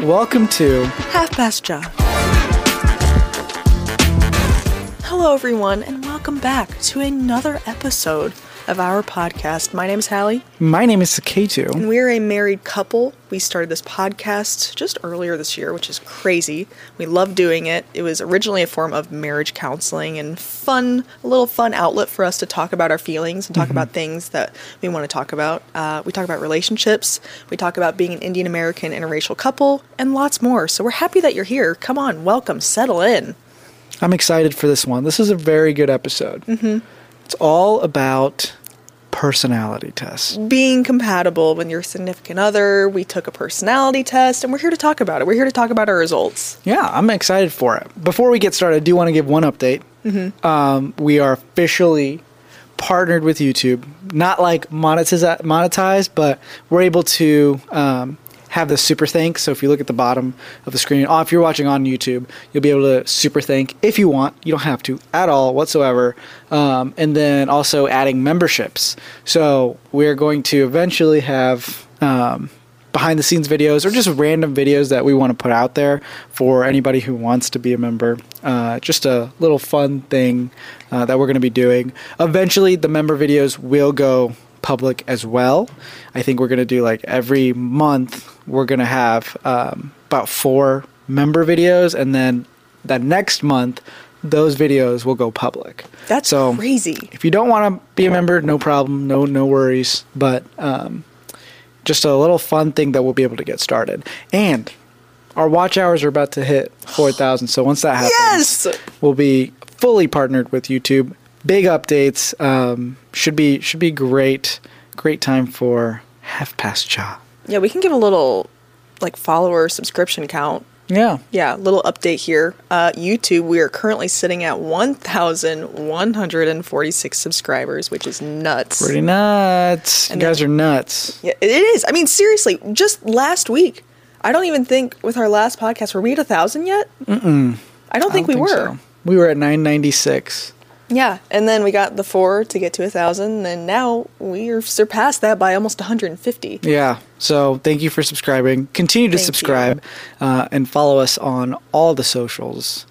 welcome to Half Past Chai. Hello, everyone, and welcome back to another episode of our podcast. My name is Hallie, My name is Suketu. and we're a married couple. We started this podcast just earlier this year, which is crazy. We love doing it. It was originally a form of marriage counseling and fun, a little fun outlet for us to talk about our feelings and talk about things that we want to talk about. Uh, we talk about relationships, we talk about being an Indian American interracial couple, and lots more. So we're happy that you're here. Come on, welcome, settle in. I'm excited for this one. This is a very good episode. Mm-hmm. It's all about personality tests. being compatible with your significant other. We took a personality test and we're here to talk about it. We're here to talk about our results. Yeah, I'm excited for it. Before we get started, I do want to give one update. Um, we are officially partnered with YouTube. Not like monetize- monetized, but we're able to um, have the super thank. So if you look at the bottom of the screen, if you're watching on YouTube, you'll be able to super thank if you want. You don't have to at all whatsoever. Um, and then also adding memberships. So we're going to eventually have. Um, behind the scenes videos or just random videos that we want to put out there for anybody who wants to be a member. Uh, just a little fun thing uh, that we're going to be doing. Eventually, the member videos will go public as well. I think we're going to do like every month, we're going to have um, about four member videos, and then the next month, those videos will go public. That's so crazy. if you don't want to be a member, no problem, no no worries. But um, just a little fun thing that we'll be able to get started. And our watch hours are about to hit four thousand. So once that happens, Yes! we'll be fully partnered with YouTube. Big updates. Um, should be should be great. Great time for Half Past Chai. Yeah, we can give a little like follower subscription count. Yeah. Yeah, little update here. Uh, YouTube, we are currently sitting at 1,146 subscribers, which is nuts. Pretty nuts. And you guys are nuts. Yeah, it is. I mean, seriously, just last week, I don't even think with our last podcast, were we at a thousand yet? Mm-mm. I don't think I we don't were. so. We were at nine ninety six. Yeah, and then we got the four to get to a thousand, and now we are surpassed that by almost 150. Yeah. So thank you for subscribing. Continue to Thank subscribe uh, and follow us on all the socials.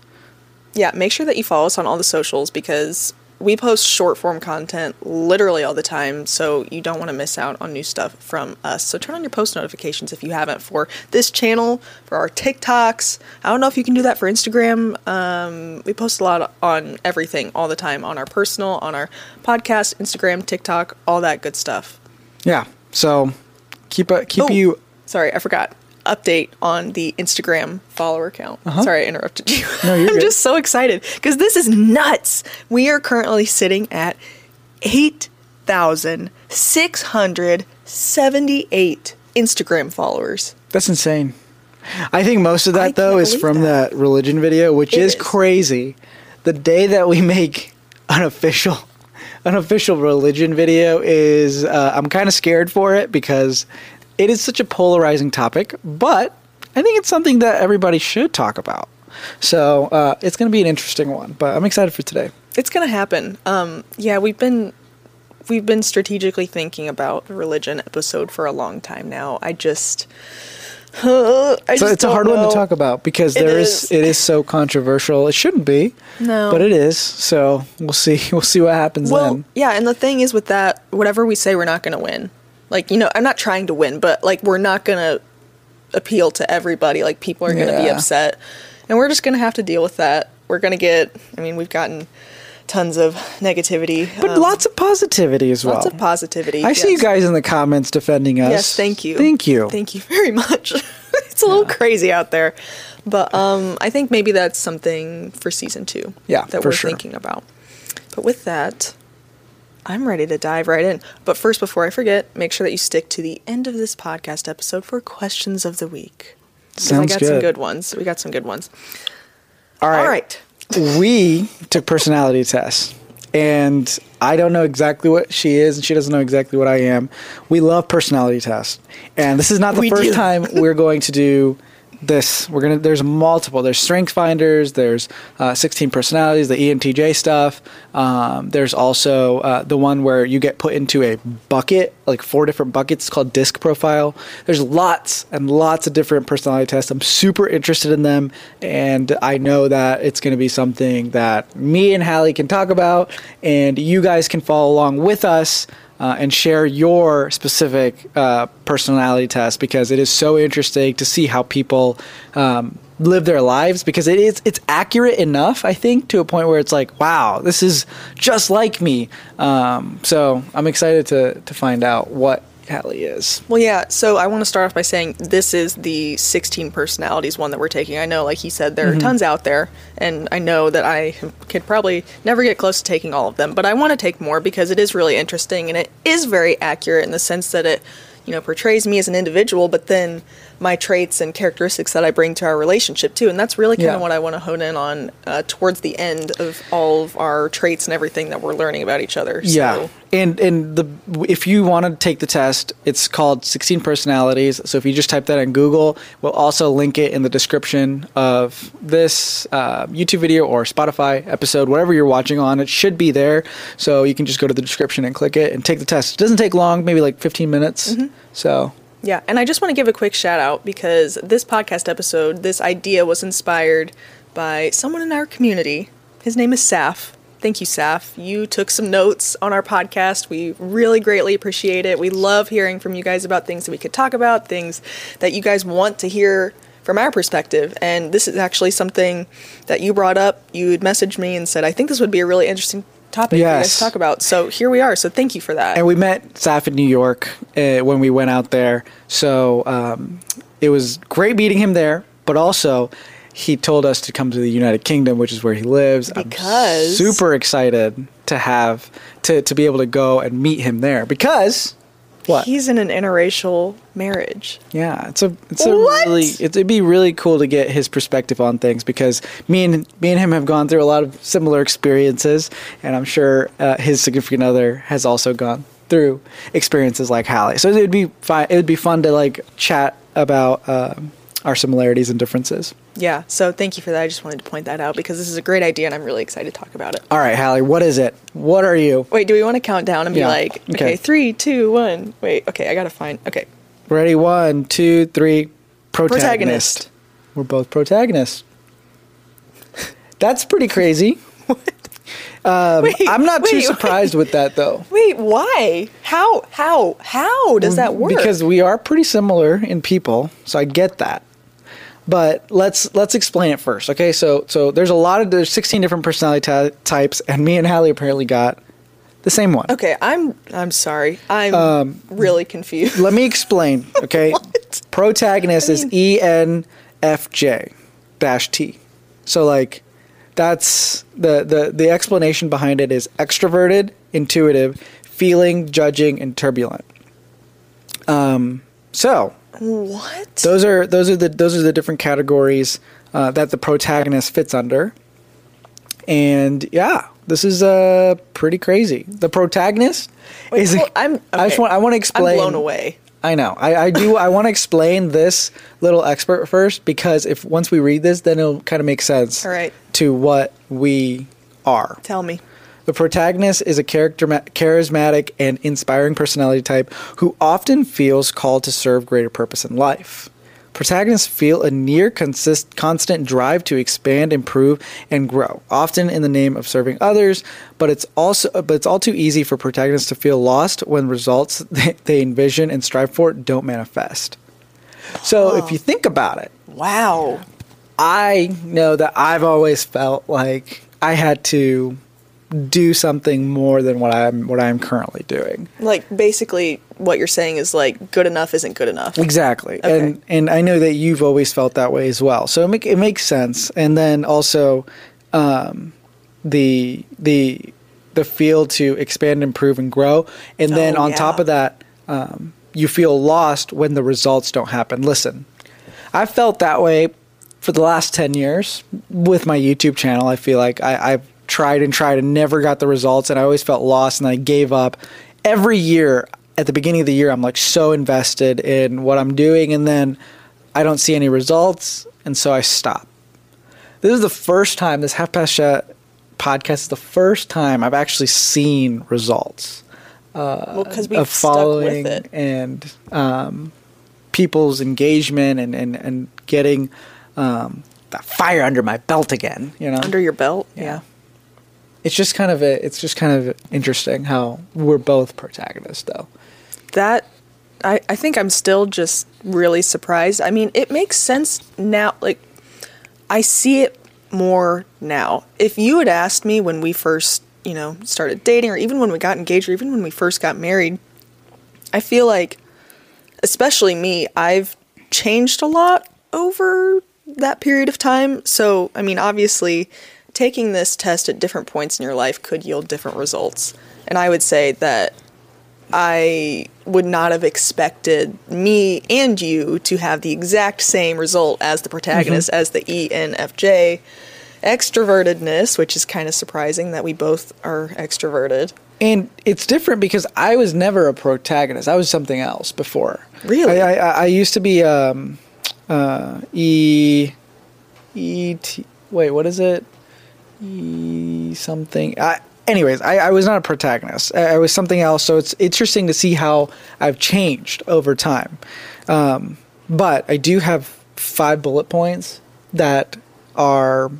Yeah, make sure that you follow us on all the socials because we post short form content literally all the time, so you don't want to miss out on new stuff from us. So turn on your post notifications if you haven't for this channel, for our TikToks. I don't know if you can do that for Instagram. Um, we post a lot on everything all the time on our personal, on our podcast, Instagram, TikTok, all that good stuff. Yeah. So keep a, keep Oh, you. Sorry, I forgot. Update on the Instagram follower count. Sorry, I interrupted you. Uh-huh. No, I'm good. just so excited because this is nuts. We are currently sitting at 8,678 Instagram followers. That's insane. I think most of I that though is from that. that. religion video, which is, is. crazy. The day that we make an official an official religion video is uh, I'm kind of scared for it because it is such a polarizing topic, but I think it's something that everybody should talk about. So uh, it's going to be an interesting one, but I'm excited for today. It's gonna happen. Um, yeah, we've been we've been strategically thinking about the religion episode for a long time now. I just, I So just it's a hard one to talk about because It there is. is. it is so controversial. It shouldn't be, No, but it is. So we'll see. We'll see what happens Well, then. yeah, and the thing is with that, whatever we say, we're not going to win. Like, you know, I'm not trying to win, but like, we're not going to appeal to everybody. Like, people are going to be upset, and we're just going to have to deal with that. We're going to get. I mean, we've gotten tons of negativity, But um, lots of positivity as well. lots of positivity. I see you guys in the comments defending us. Yes, thank you. Thank you. Thank you very much. it's a little crazy out there, but um, I think maybe that's something for season two. Yeah, that we're sure. thinking about. But with that, I'm ready to dive right in. But first, before I forget, make sure that you stick to the end of this podcast episode for questions of the week. 'Cause I Sounds got some good. good ones. We got some good ones. All right. All right. we took personality tests. And I don't know exactly what she is, and she doesn't know exactly what I am. We love personality tests. And this is not the We first do. time we're going to do this. We're gonna. There's multiple. There's strength finders. There's uh, 16 personalities. The ENTJ stuff. Um, there's also uh, the one where you get put into a bucket, like four different buckets. Called disc profile. There's lots and lots of different personality tests. I'm super interested in them, and I know that it's to be something that me and Hallie can talk about, and you guys can follow along with us uh, and share your specific uh, personality test because it is so interesting to see how people um, live their lives because it is it's accurate enough I think to a point where it's like wow this is just like me. Um, so I'm excited to to find out what Hallie is Well, yeah. So I want to start off by saying this is the 16 personalities one that we're taking. I know, like he said, there are mm-hmm. tons out there, and I know that I could probably never get close to taking all of them. But I want to take more because it is really interesting and it is very accurate in the sense that it, you know, portrays me as an individual, but then my traits and characteristics that I bring to our relationship too. And that's really kind Yeah. of what I want to hone in on uh, towards the end of all of our traits and everything that we're learning about each other. Yeah, So, and and the if you want to take the test, it's called 16 personalities. So if you just type that in Google, we'll also link it in the description of this uh, YouTube video or Spotify episode, whatever you're watching on. It should be there, so you can just go to the description and click it and take the test. It doesn't take long, maybe like 15 minutes. So Yeah, and I just want to give a quick shout out because this podcast episode, this idea was inspired by someone in our community. His name is Saf. Thank you, Saf. You took some notes on our podcast. We really greatly appreciate it. We love hearing from you guys about things that we could talk about, things that you guys want to hear from our perspective. And this is actually something that you brought up. You had messaged me and said, I think this would be a really interesting topic for you guys Yes. to talk about. So here we are. So thank you for that. and we met Saf in New York uh, when we went out there. So um, it was great meeting him there, but also he told us to come to the United Kingdom, which is where he lives. I'm Because- super excited to have to to be able to go and meet him there because what? He's in an interracial marriage. yeah, it's a it's a What? really it'd be really cool to get his perspective on things because me and me and him have gone through a lot of similar experiences, and I'm sure uh, his significant other has also gone through experiences like Hallie. So it'd be fine. It would be fun to like chat about um, our similarities and differences. Yeah, so thank you for that. I just wanted to point that out because this is a great idea and I'm really excited to talk about it. All right, Hallie, what is it? What are you? Wait, do we want to count down and be Yeah, like, okay, okay. three, two, one. Wait, okay, I gotta find. Okay, Ready? One, two, three. Protagonist. Protagonist. We're both protagonists. That's pretty crazy. Um, Wait, I'm not too wait, surprised with that though. wait, why? How? How? How does that work? Because we are pretty similar in people, so I get that. But let's let's explain it first, okay? So so there's a lot of there's 16 different personality ty- types, and me and Hallie apparently got the same one. okay, I'm I'm sorry, I'm um, really confused. Let me explain, okay? Protagonist I is ENFJ dash T. So like that's the, the the explanation behind it is extroverted, intuitive, feeling, judging, and turbulent. Um so what? those are those are the those are the different categories uh, that the protagonist fits under. And yeah, this is uh pretty crazy. The protagonist Wait, is hold- I'm. I just want I want to explain. I'm blown away. I know. I, I do. I want to explain this little expert first because if once we read this, then it'll kind of make sense All right. to what we are. Tell me. The protagonist is a character, charismatic and inspiring personality type who often feels called to serve greater purpose in life. Protagonists feel a near consist, constant drive to expand, improve, and grow, often in the name of serving others. But it's also, but it's all too easy for protagonists to feel lost when results they, they envision and strive for don't manifest. So if you think about it, Wow. I know that I've always felt like I had to do something more than what I'm what I'm currently doing. Like basically, what you're saying is like good enough isn't good enough. Exactly, Okay. and and I know that you've always felt that way as well. So it, make, it makes sense. And then also, um, the the the feel to expand, improve, and grow. And then Oh, on top of that, um, you feel lost when the results don't happen. Listen, I've felt that way for the last 10 years with my YouTube channel. I feel like I, I've tried and tried and never got the results, and I always felt lost and I gave up. Every year, at the beginning of the year, I'm like so invested in what I'm doing, and then I don't see any results, and so I stop. This is the first time this Half Past Chai podcast is the first time I've actually seen results well, because we've of stuck following with it. and um, people's engagement and and and getting um, that fire under my belt again. You know, Under your belt, Yeah. yeah. It's just kind of a, it's just kind of interesting how we're both protagonists though. that I, I think I'm still just really surprised. I mean, it makes sense now. Like, I see it more now. If you had asked me when we first, you know, started dating, or even when we got engaged, or even when we first got married, I feel like, especially me, I've changed a lot over that period of time. So, I mean, obviously, taking this test at different points in your life could yield different results. And I would say that I would not have expected me and you to have the exact same result as the protagonist, as the ENFJ. Extrovertedness, which is kind of surprising that we both are extroverted. And it's different because I was never a protagonist. I was something else before. Really? I, I, I used to be um, uh, E E T. Wait, what is it? Something. I, anyways, I, I was not a protagonist. I, I was something else. So it's interesting to see how I've changed over time. Um, but I do have five bullet points that are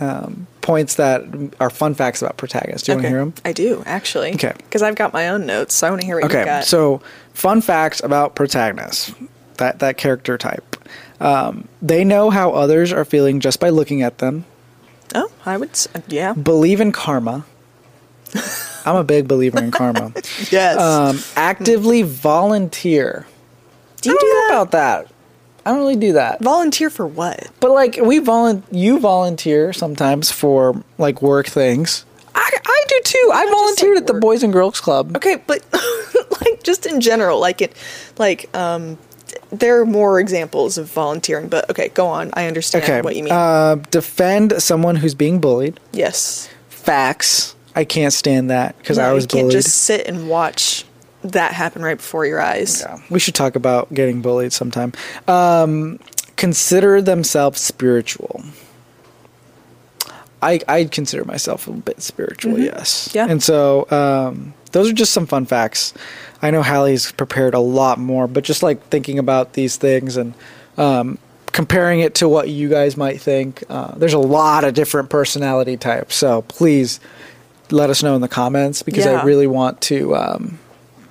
um, points that are fun facts about protagonists. Do you want to hear them? I do, actually. Okay. Because I've got my own notes, so I want to hear what you Okay, got. Okay. So fun facts about protagonists, that that character type. Um, they know how others are feeling just by looking at them. Oh, I would, s- yeah. Believe in karma. I'm a big believer in karma. Yes. Um, actively volunteer. do you I do that? about that? I don't really do that. Volunteer for what? But like we volun you volunteer sometimes for like work things. I, I do too. I just, volunteered at the. Boys and Girls Club. Okay, but like just in general, like it, like um, there are more examples of volunteering. But okay, go on. I understand Okay. what you mean. Uh, defend someone who's being bullied. yes, Facts. I can't stand that because No, I was you can't bullied. just sit and watch that happen right before your eyes. Yeah. We should talk about getting bullied sometime. Um, consider themselves spiritual. I I consider myself a bit spiritual, yes. Mm-hmm. Yeah. And so um, those are just some fun facts. I know Hallie's prepared a lot more, but just like thinking about these things and um, comparing it to what you guys might think, uh, there's a lot of different personality types. So please let us know in the comments because I really want to um,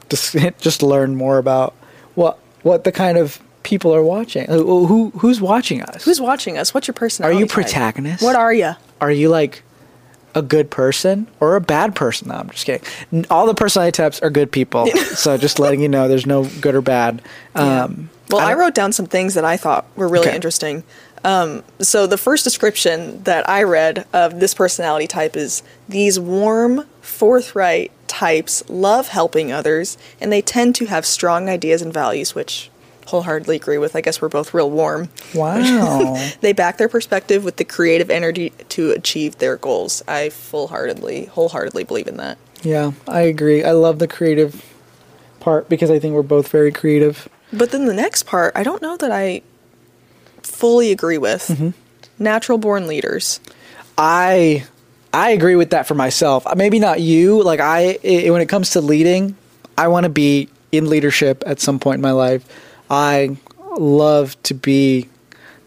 just just learn more about what what the kind of people are watching. Who, who who's watching us? Who's watching us? What's your personality? Are you type? protagonist? What are you? are you like a good person or a bad person? No, I'm just kidding. All the personality types are good people. so just letting you know, there's no good or bad. Um, Well, I, don't- wrote down some things that I thought were really Okay. interesting. Um, so the first description that I read of this personality type is these warm, forthright types love helping others, and they tend to have strong ideas and values, which wholeheartedly agree with. I guess we're both real warm. Wow. They back their perspective with the creative energy to achieve their goals. I full-heartedly, wholeheartedly believe in that. yeah, I agree. I love the creative part because I think we're both very creative. But then the next part, I don't know that I fully agree with. Mm-hmm. Natural born leaders. I I agree with that for myself. Uh, Maybe not you. Like I, i when it comes to leading, I want to be in leadership at some point in my life. I love to be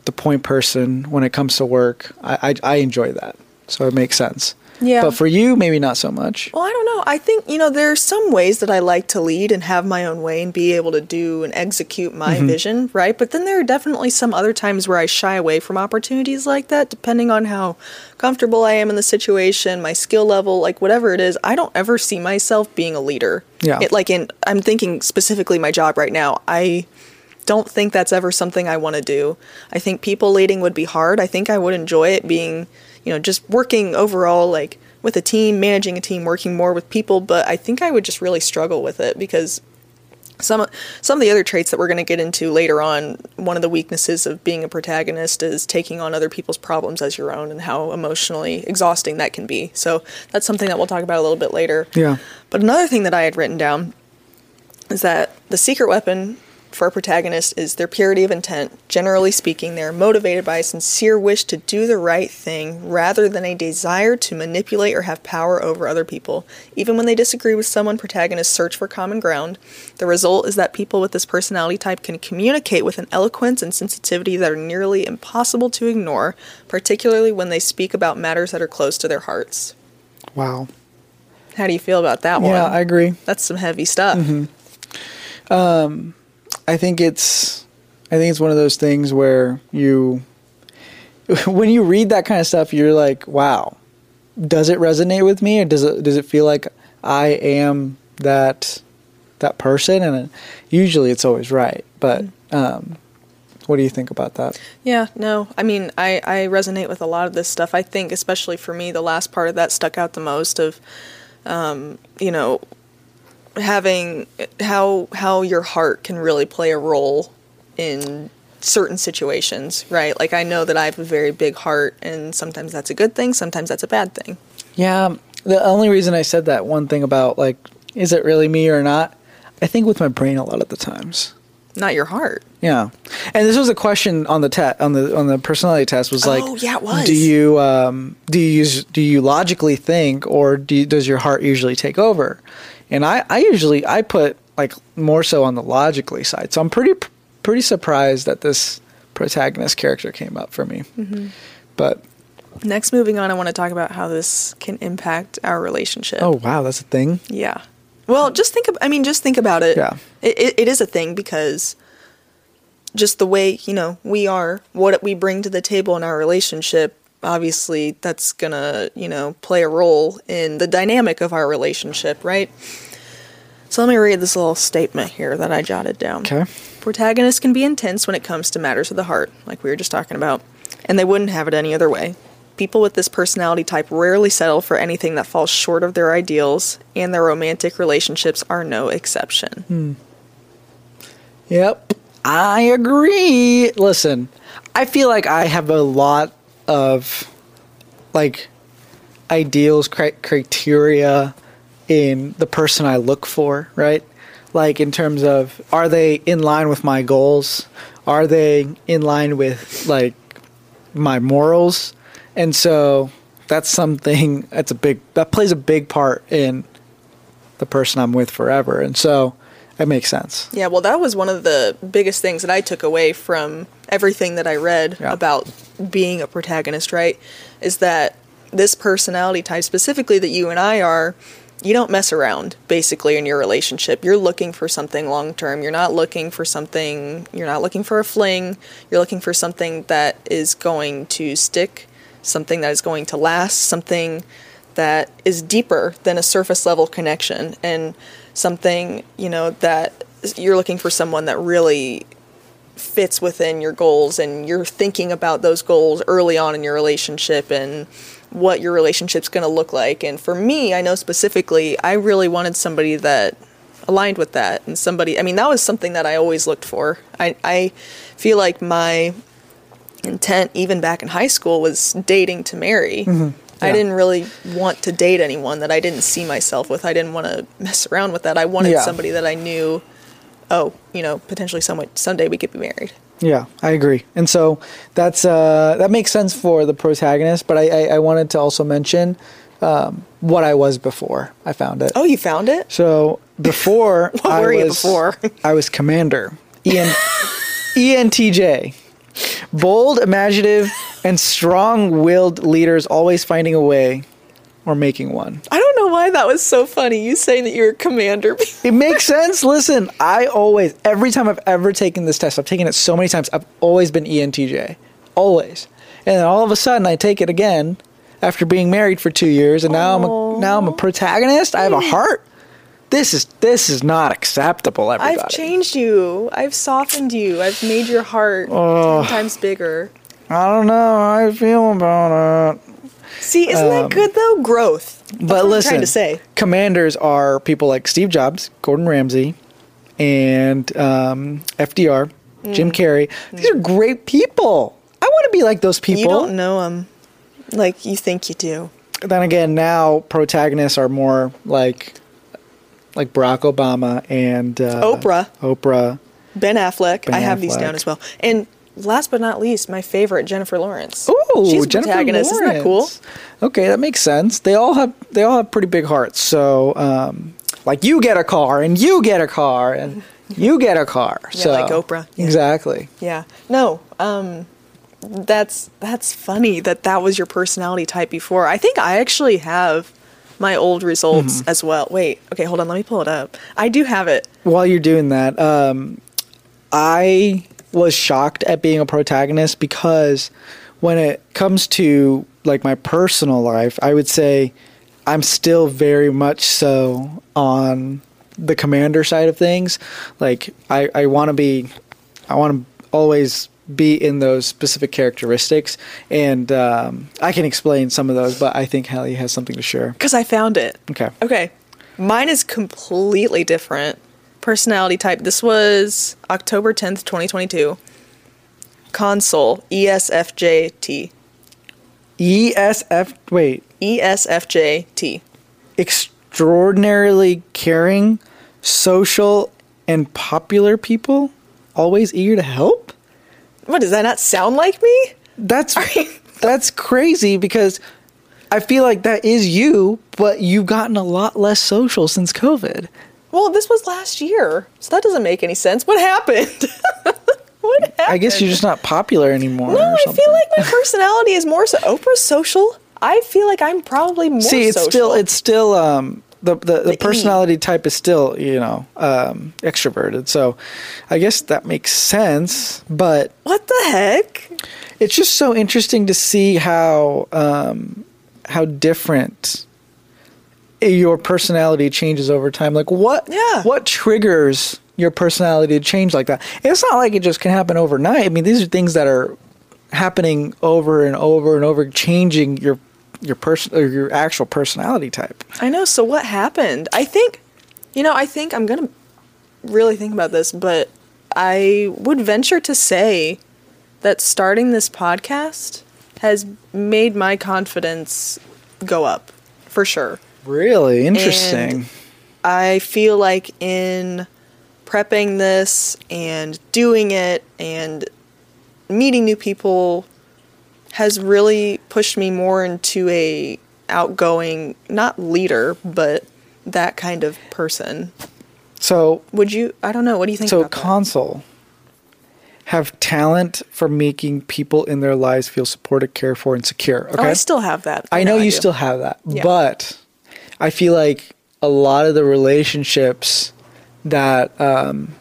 the point person when it comes to work. I I, I enjoy that, so it makes sense. Yeah. But for you, maybe not so much. Well, I don't know. I think, you know, there are some ways that I like to lead and have my own way and be able to do and execute my Mm-hmm. vision, right? But then there are definitely some other times where I shy away from opportunities like that, depending on how comfortable I am in the situation, my skill level, like whatever it is. I don't ever see myself being a leader. Yeah. It, like in, I'm thinking specifically my job right now. I don't think that's ever something I want to do. I think people leading would be hard. I think I would enjoy it being, you know, just working overall like with a team, managing a team, working more with people, but I think I would just really struggle with it because some some of the other traits that we're going to get into later on, one of the weaknesses of being a protagonist is taking on other people's problems as your own and how emotionally exhausting that can be. So that's something that we'll talk about a little bit later. Yeah. But another thing that I had written down is that the secret weapon for a protagonist is their purity of intent. Generally speaking, they are motivated by a sincere wish to do the right thing rather than a desire to manipulate or have power over other people. Even when they disagree with someone, protagonists search for common ground. The result is that people with this personality type can communicate with an eloquence and sensitivity that are nearly impossible to ignore, particularly when they speak about matters that are close to their hearts. Wow. How do you feel about that one? Yeah, I agree. That's some heavy stuff. Mm-hmm. Um, I think it's I think it's one of those things where you when you read that kind of stuff you're like, wow. Does it resonate with me or does it does it feel like I am that that person and usually it's always right. But um what do you think about that? Yeah, no. I mean, I, I resonate with a lot of this stuff. I think, especially for me, the last part of that stuck out the most of, um, you know, having how how your heart can really play a role in certain situations, right? Like I know that I have a very big heart, and sometimes that's a good thing, sometimes that's a bad thing. Yeah, the only reason I said that one thing about like is it really me or not? I think with my brain a lot of the times. Not your heart. Yeah, and this was a question on the test on the on the personality test was like, Oh, yeah, it was. Do you um, do you use do you logically think or do you, does your heart usually take over? And I I usually I put like more so on the logically side. So I'm pretty pretty surprised that this protagonist character came up for me. Mm-hmm. But Next, moving on, I want to talk about how this can impact our relationship. oh wow, that's a thing. Yeah. Well, just think. Of, I mean, just think about it. Yeah. It, it. it is a thing because just the way you know we are, what we bring to the table in our relationship. Obviously, that's gonna you know play a role in the dynamic of our relationship, right? So let me read this little statement here that I jotted down. Okay. Protagonists can be intense when it comes to matters of the heart, like we were just talking about, and they wouldn't have it any other way. People with this personality type rarely settle for anything that falls short of their ideals, and their romantic relationships are no exception. Hmm. Yep. I agree. Listen, I feel like I have a lot of like ideals, cri- criteria in the person I look for, right? Like in terms of are they in line with my goals? Are they in line with like my morals? And so that's something that's a big that plays a big part in the person I'm with forever. And so it makes sense. Yeah, well, that was one of the biggest things that I took away from everything that I read Yeah. about being a protagonist, right? Is that this personality type, specifically that you and I are, you don't mess around basically in your relationship. You're looking for something long term. You're not looking for something, you're not looking for a fling. You're looking for something that is going to stick, something that is going to last, something that is deeper than a surface level connection and something you know that you're looking for someone that really fits within your goals and you're thinking about those goals early on in your relationship and what your relationship's going to look like. And for me I know specifically I really wanted somebody that aligned with that and somebody I mean that was something that I always looked for. I I feel like my intent even back in high school was dating to marry. I Yeah. didn't really want to date anyone that I didn't see myself with. I didn't want to mess around with that. I wanted Yeah. somebody that I knew, oh, you know, potentially some, someday we could be married. Yeah, I agree, and so that's uh, that makes sense for the protagonist. But I, I, I wanted to also mention um, what I was before I found it. Oh, you found it? So before What I were you was, before? I was commander. EN, ENTJ. Bold, imaginative, and strong-willed leaders always finding a way or making one. I don't know why that was so funny. You saying that you're a commander. It makes sense. Listen, I always, every time I've ever taken this test, I've taken it so many times, I've always been ENTJ. Always. And then all of a sudden I take it again after being married for two years and now I'm a, now I'm a protagonist. I have a heart. This is this is not acceptable, everybody. I've changed you. I've softened you. I've made your heart ten times bigger. I don't know how I feel about it. See, isn't that good though? Growth. That's But listen, trying to say. commanders are people like Steve Jobs, Gordon Ramsay, and um, FDR, Mm. Jim Carrey. These are great people. I want to be like those people. You don't know them like you think you do. then again, now protagonists are more like like Barack Obama and uh, Oprah. Oprah. Ben Affleck. Ben I have these down as well. And last but not least, my favorite, Jennifer Lawrence. Ooh, she's Jennifer protagonist. Isn't that cool? Lawrence. Okay, that makes sense. They all have they all have pretty big hearts. So, um, like you get a car, and you get a car, and you get a car. Yeah, so like Oprah. Yeah. Exactly. Yeah. No. Um, that's that's funny that that was your personality type before. I think I actually have my old results Mm-hmm. as well. Wait. Okay. Hold on. Let me pull it up. I do have it. While you're doing that, um, I was shocked at being a protagonist because when it comes to like my personal life, I would say I'm still very much so on the commander side of things. Like I, I want to be, I want to always be in those specific characteristics, and um, I can explain some of those. But I think Hallie has something to share. Because I found it. Okay. Okay. Mine is completely different. Personality type. This was October 10th, 2022. Consul ESFJT. ESF. Wait. ESFJT. extraordinarily caring, social, and popular people, always eager to help. What does that not sound like me? That's that's crazy because I feel like that is you, but you've gotten a lot less social since COVID. Well, this was last year, so that doesn't make any sense. What happened? what happened? I guess you're just not popular anymore. No, I feel like my personality is more so. Oprah's social. I feel like I'm probably more. See, it's social. still it's still um the the, the, personality type is still you know um extroverted. So I guess that makes sense, but What the heck? it's just so interesting to see how um, how different your personality changes over time. Like what Yeah. what triggers your personality to change like that? It's not like it just can happen overnight. I mean, these are things that are happening over and over and over, changing your your person or your actual personality type. I know. So what happened? I think, you know, I think I'm gonna really think about this, but I would venture to say that starting this podcast has made my confidence go up for sure. Really interesting. And I feel like in prepping this and doing it and meeting new people has really pushed me more into a outgoing not leader but that kind of person so would you i don't know what do you think so consul have talent for making people in their lives feel supported, cared for, and secure. Okay. oh i still have that I know you still have that, Yeah. but I feel like a lot of the relationships that, um,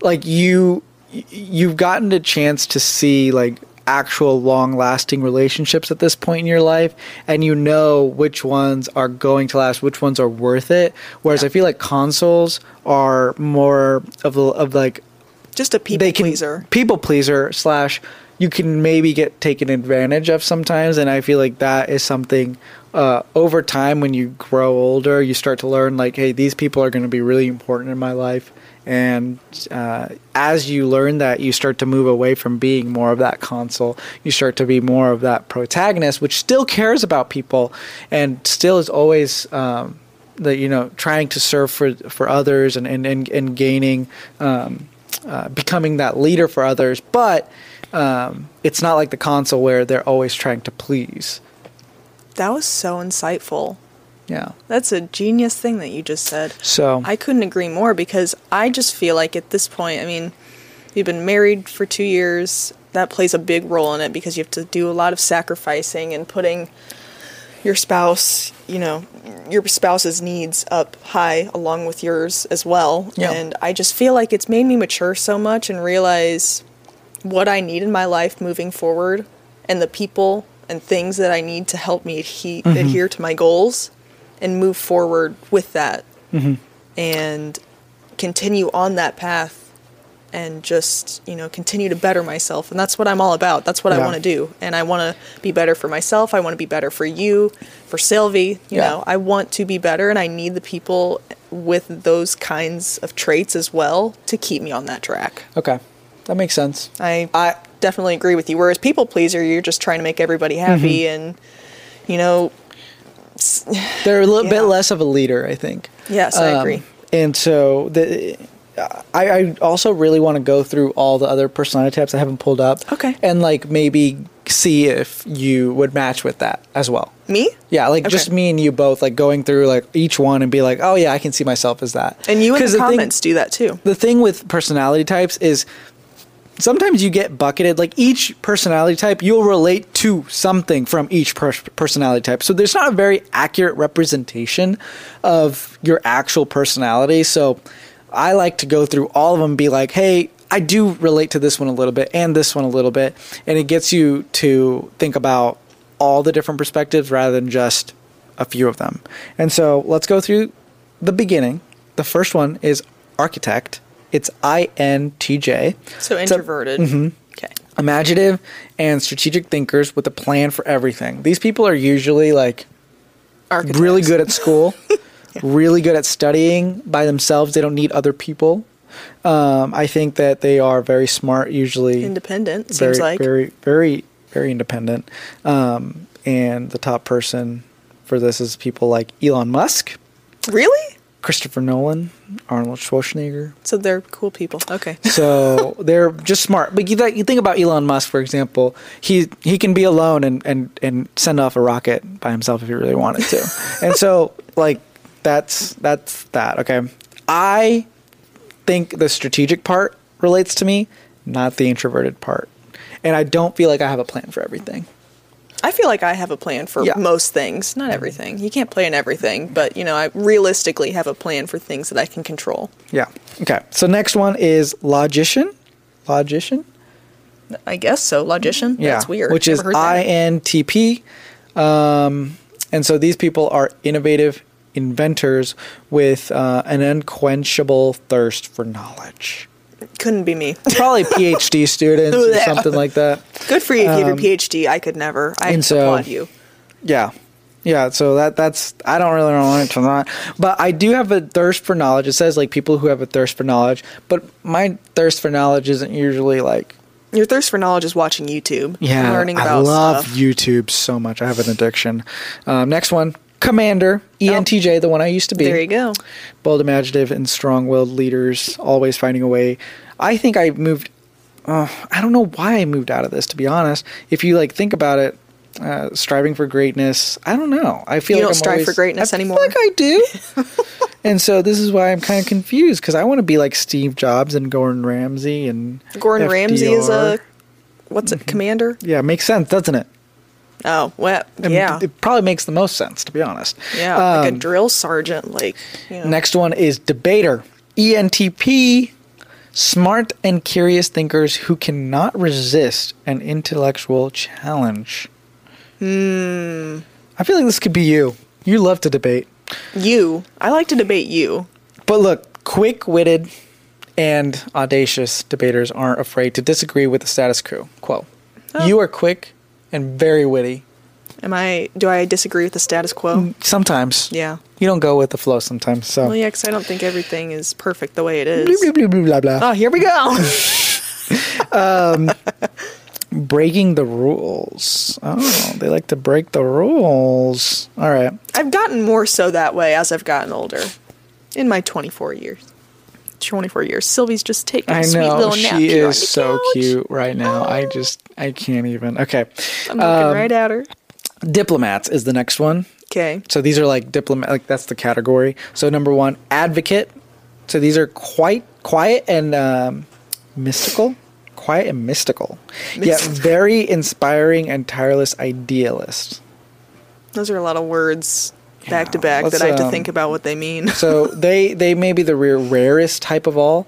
like you, you've gotten a chance to see like actual long-lasting relationships at this point in your life, and you know which ones are going to last, which ones are worth it. Whereas Yeah. I feel like consuls are more of the of like just a people can pleaser people pleaser slash you can maybe get taken advantage of sometimes and i feel like that is something uh, over time when you grow older you start to learn like hey these people are going to be really important in my life and uh, as you learn that you start to move away from being more of that consul. You start to be more of that protagonist which still cares about people and still is always um, the you know trying to serve for for others and and and, and gaining um, uh, becoming that leader for others, but um, it's not like the consul where they're always trying to please. that was so insightful Yeah. that's a genius thing that you just said So I couldn't agree more because I just feel like at this point, I mean, you've been married for two years. That plays a big role in it because you have to do a lot of sacrificing and putting your spouse, you know, your spouse's needs up high along with yours as well. Yeah. And I just feel like it's made me mature so much and realize what I need in my life moving forward and the people and things that I need to help me adhe- mm-hmm. adhere to my goals and move forward with that. Mm-hmm. And continue on that path and just you know continue to better myself. And that's what i'm all about. That's what i want to do. And i want to be better for myself. I want to be better for you for sylvie you Yeah. know. I want to be better and i need the people with those kinds of traits as well to keep me on that track. Okay, that makes sense. i, I definitely agree with you. Whereas people pleaser you're just trying to make everybody happy mm-hmm. and you know they're a little Yeah. bit less of a leader, I think. yes i Um, agree And so the I, I also really want to go through all the other personality types I haven't pulled up. Okay. And like maybe see if you would match with that as well. Me? Yeah, like Okay. just me and you both like going through like each one and be like, oh yeah, I can see myself as that. And you in the, thing- comments do that too. the thing with personality types is sometimes you get bucketed like each personality type you'll relate to something from each pers- personality type. So there's not a very accurate representation of your actual personality. So i like to go through all of them be like hey i do relate to this one a little bit and this one a little bit. And it gets you to think about all the different perspectives rather than just a few of them. And so let's go through the beginning. The first one is architect it's INTJ. So a- introverted. mm-hmm. Okay. imaginative and strategic thinkers with a plan for everything. These people are usually like Architects. really good at school, really good at studying by themselves. They don't need other people. Um, I think that they are very smart, usually Independent, very, seems like. very, very, very independent. Um, and the top person for this is people like Elon Musk, Really? Christopher Nolan, Arnold Schwarzenegger. So they're cool people. Okay. So they're just smart. But you, th- you think about Elon Musk, for example. He he can be alone and, and, and send off a rocket by himself if he really wanted to. and so like that's that's that. Okay. I think the strategic part relates to me, not the introverted part. And I don't feel like I have a plan for everything. I feel like I have a plan for Yeah. most things, not everything. You can't plan everything, but you know, I realistically have a plan for things that I can control. Yeah. Okay. So next one is logician. Logician? I guess so. Logician. Yeah, That's weird. Which is Never that. INTP. Um, and so these people are innovative inventors with uh, an unquenchable thirst for knowledge. Couldn't be me. Probably PhD students or something like that. Good for you if you have your Um, PhD. I could never. I so- applaud you. Yeah. Yeah, so that that's I don't really relate to that, but I do have a thirst for knowledge. It says like people who have a thirst for knowledge, but my thirst for knowledge isn't usually like Your thirst for knowledge is watching YouTube. Yeah, Learning I about love stuff. YouTube so much. I have an addiction. Um, next one, Commander ENTJ, the one I used to be. There you go. Bold, imaginative, and strong-willed leaders, always finding a way. I think I moved. Uh, I don't know why I moved out of this. To be honest, if you like think about it, uh, striving for greatness. I don't know. I feel You like don't I'm strive always- for greatness I feel anymore? Like I do. and so this is why I'm kind of confused because I want to be like Steve Jobs and Gordon Ramsay and Gordon Ramsay is a what's Mm-hmm. it? Commander. yeah, makes sense, doesn't it? Oh, well, yeah, It probably makes the most sense, to be honest. yeah, like a Um, drill sergeant. Like you know. Next one is debater. ENTP. Smart and curious thinkers who cannot resist an intellectual challenge. Hmm. I feel like this could be you. You love to debate. you. I like to debate you. But look, quick witted and audacious debaters aren't afraid to disagree with the status quo. quo. Oh. You are quick and very witty. Am I? Do I disagree with the status quo? Mm, sometimes. Yeah. You don't go with the flow sometimes. So. Well, yeah, because I don't think everything is perfect the way it is. Blah, blah, blah, blah, blah. Oh, here we go. Um, breaking the rules. Oh, they like to break the rules. All right. I've gotten more so that way as I've gotten older. In my 24 years. 24 years. Sylvie's just taking a sweet know little nap she is so couch. cute right now. I just I can't even. Okay. I'm looking Um, right at her. Diplomats is the next one. Okay. So these are like diplomat like that's the category. So number 1, advocate. So these are quite quiet and um, mystical. Quiet and mystical. Yet very inspiring and tireless idealist. Those are a lot of words back to back let's, that I have to um, think about what they mean. So they they may be the rare, rarest type of all,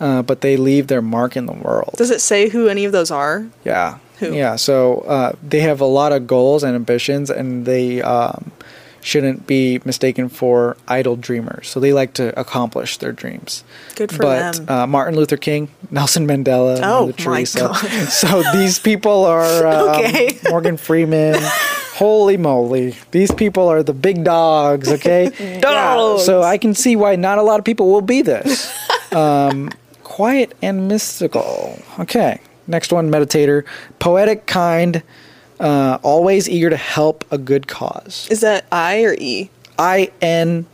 uh, but they leave their mark in the world. Does it say who any of those are? Yeah, Who? yeah. So uh, they have a lot of goals and ambitions, and they um, shouldn't be mistaken for idle dreamers. So they like to accomplish their dreams. Good for but them. Uh, Martin Luther King, Nelson Mandela, Oh, Mother my Teresa. God. So these people are um, Okay. Morgan Freeman. Holy moly! These people are the big dogs. Okay, Dogs. So I can see why not a lot of people will be this. um, quiet and mystical. Okay, next one: mediator, poetic, kind, uh, always eager to help a good cause. Is that I or E? I N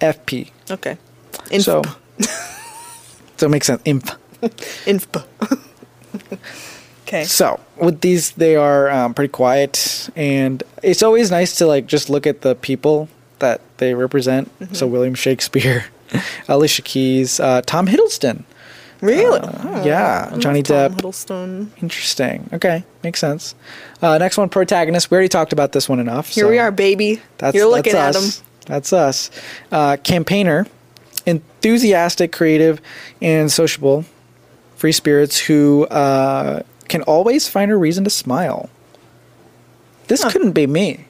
F P. Okay. In- So So it makes sense. Imp. Infp. Okay. So with these, they are um, pretty quiet, and it's always nice to like just look at the people that they represent. So William Shakespeare, Alicia Keys, uh, Tom Hiddleston. Really? Uh, yeah, Johnny Tom Depp. Hiddleston. Interesting. Okay, makes sense. Uh, next one, protagonist. We already talked about this one enough. Here so we are, baby. That's You're looking that's at us. him. That's us. Uh, campaigner, enthusiastic, creative, and sociable. Free spirits who uh, can always find a reason to smile. This Huh. couldn't be me.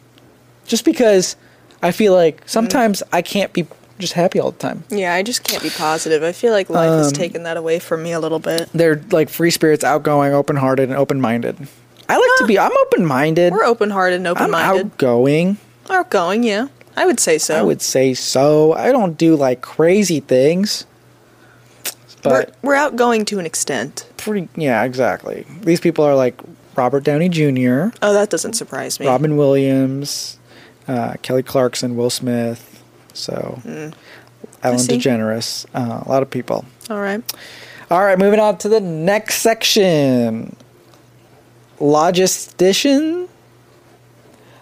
Just because I feel like Mm. sometimes I can't be just happy all the time. Yeah, I just can't be positive. I feel like life has Um, taken that away from me a little bit. They're like free spirits, outgoing, open hearted, and open minded. I like to be, I'm open minded. We're open hearted and open I'm minded. outgoing. Outgoing, yeah. I would say so. I would say so. I don't do like crazy things. But we're, we're outgoing to an extent. pretty, yeah, exactly. These people are like Robert Downey Jr., Oh, that doesn't surprise me. Robin Williams, uh, Kelly Clarkson, Will Smith. So, Ellen Hmm. DeGeneres, uh, a lot of people. All right. All right, moving on to the next section. Logistician.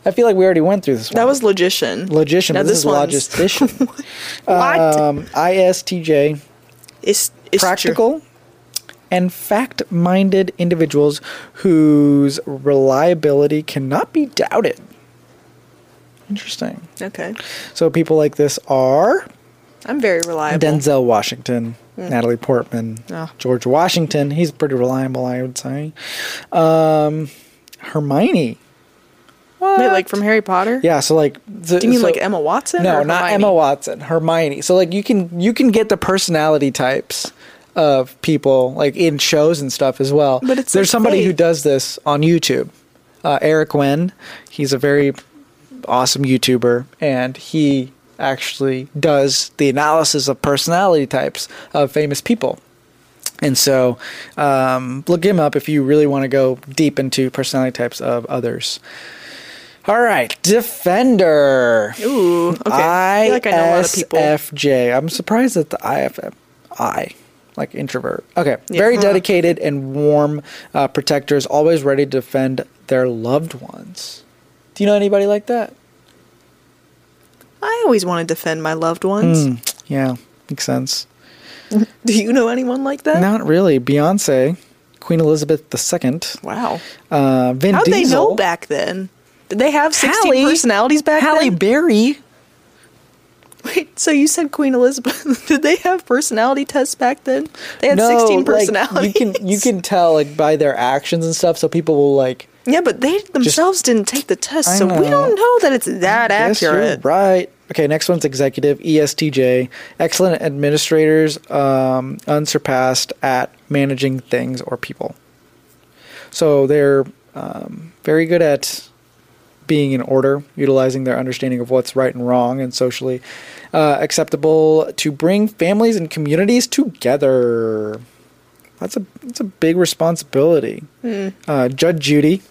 I feel like we already went through this one. That was logician. logician. Now but this, is logistician. What? um, ISTJ. It's, it's true. practical and fact-minded individuals whose reliability cannot be doubted. Interesting. Okay. So people like this are I'm very reliable. Denzel Washington, Natalie Portman, Oh. George Washington. He's pretty reliable, I would say. Um, Hermione. Wait, like from Harry Potter? Yeah, so like the, Do you mean so- like Emma Watson? No, not Hermione? Emma Watson. Hermione. So like you can you can get the personality types of people like in shows and stuff as well. But it's, there's like, somebody who does this on YouTube. Uh, Eric Wen. He's a very awesome YouTuber, and he actually does the analysis of personality types of famous people. And so, um, look him up if you really want to go deep into personality types of others. All right, Defender. Ooh, okay. I feel like I know a lot of people. ISFJ. I'm surprised that the IFF, I, like introvert. Okay, Yeah. very dedicated and warm uh, protectors, always ready to defend their loved ones. Do you know anybody like that? I always want to defend my loved ones. Hmm, yeah, makes sense. Do you know anyone like that? Not really. Beyonce, Queen Elizabeth II, Wow. uh, Vin How'd they know back then? Did they have 16 Halle- personalities back Halle then? Berry. Wait, so you said Queen Elizabeth. Did they have personality tests back then? They had 16 like, personalities. you can you can tell like by their actions and stuff. So people will like. Yeah, but they themselves didn't take the test, I so we don't know that it's that you're accurate. right. Okay, next one's executive ESTJ. Excellent administrators, um, unsurpassed at managing things or people. So they're um, very good at being in order, utilizing their understanding of what's right and wrong, and socially uh, acceptable to bring families and communities together. That's a that's a big responsibility. Uh, Judge Judy.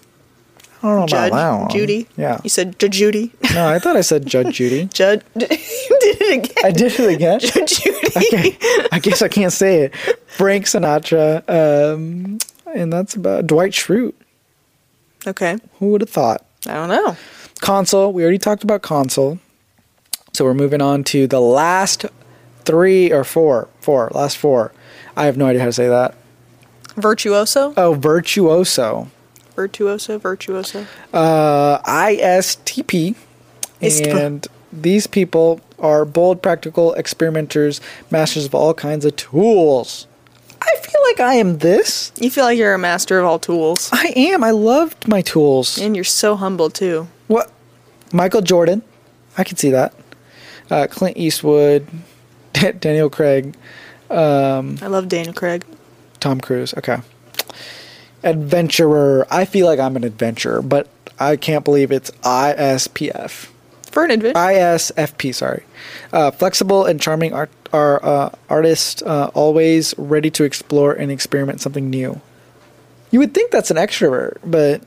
I don't know. Judge about that one. Judy. Yeah. You said Judge Judy. No, I thought I said Judge Judy. Judge. you did it again. I did it again. Judge Judy. Okay, I guess I can't say it. Frank Sinatra, um, and that's about Dwight Schrute. Okay. Who would have thought? I don't know. Consul. We already talked about consul, so we're moving on to the last three or four. Four. Last four. I have no idea how to say that. Virtuoso? Oh, virtuoso. Virtuoso? Virtuoso? Uh, ISTP. ISTP. And these people are bold, practical experimenters, masters of all kinds of tools. I feel like I am this. You feel like you're a master of all tools. I am. I loved my tools. And you're so humble, too. What? Michael Jordan. I can see that. Uh, Clint Eastwood. Daniel Craig. I love Daniel Craig. Tom Cruise. Okay. Adventurer. I feel like I'm an adventurer, but I can't believe it's ISPF. For an adventure. ISFP, sorry. Uh, flexible and charming art, are, uh, artist, uh, always ready to explore and experiment something new. You would think that's an extrovert, but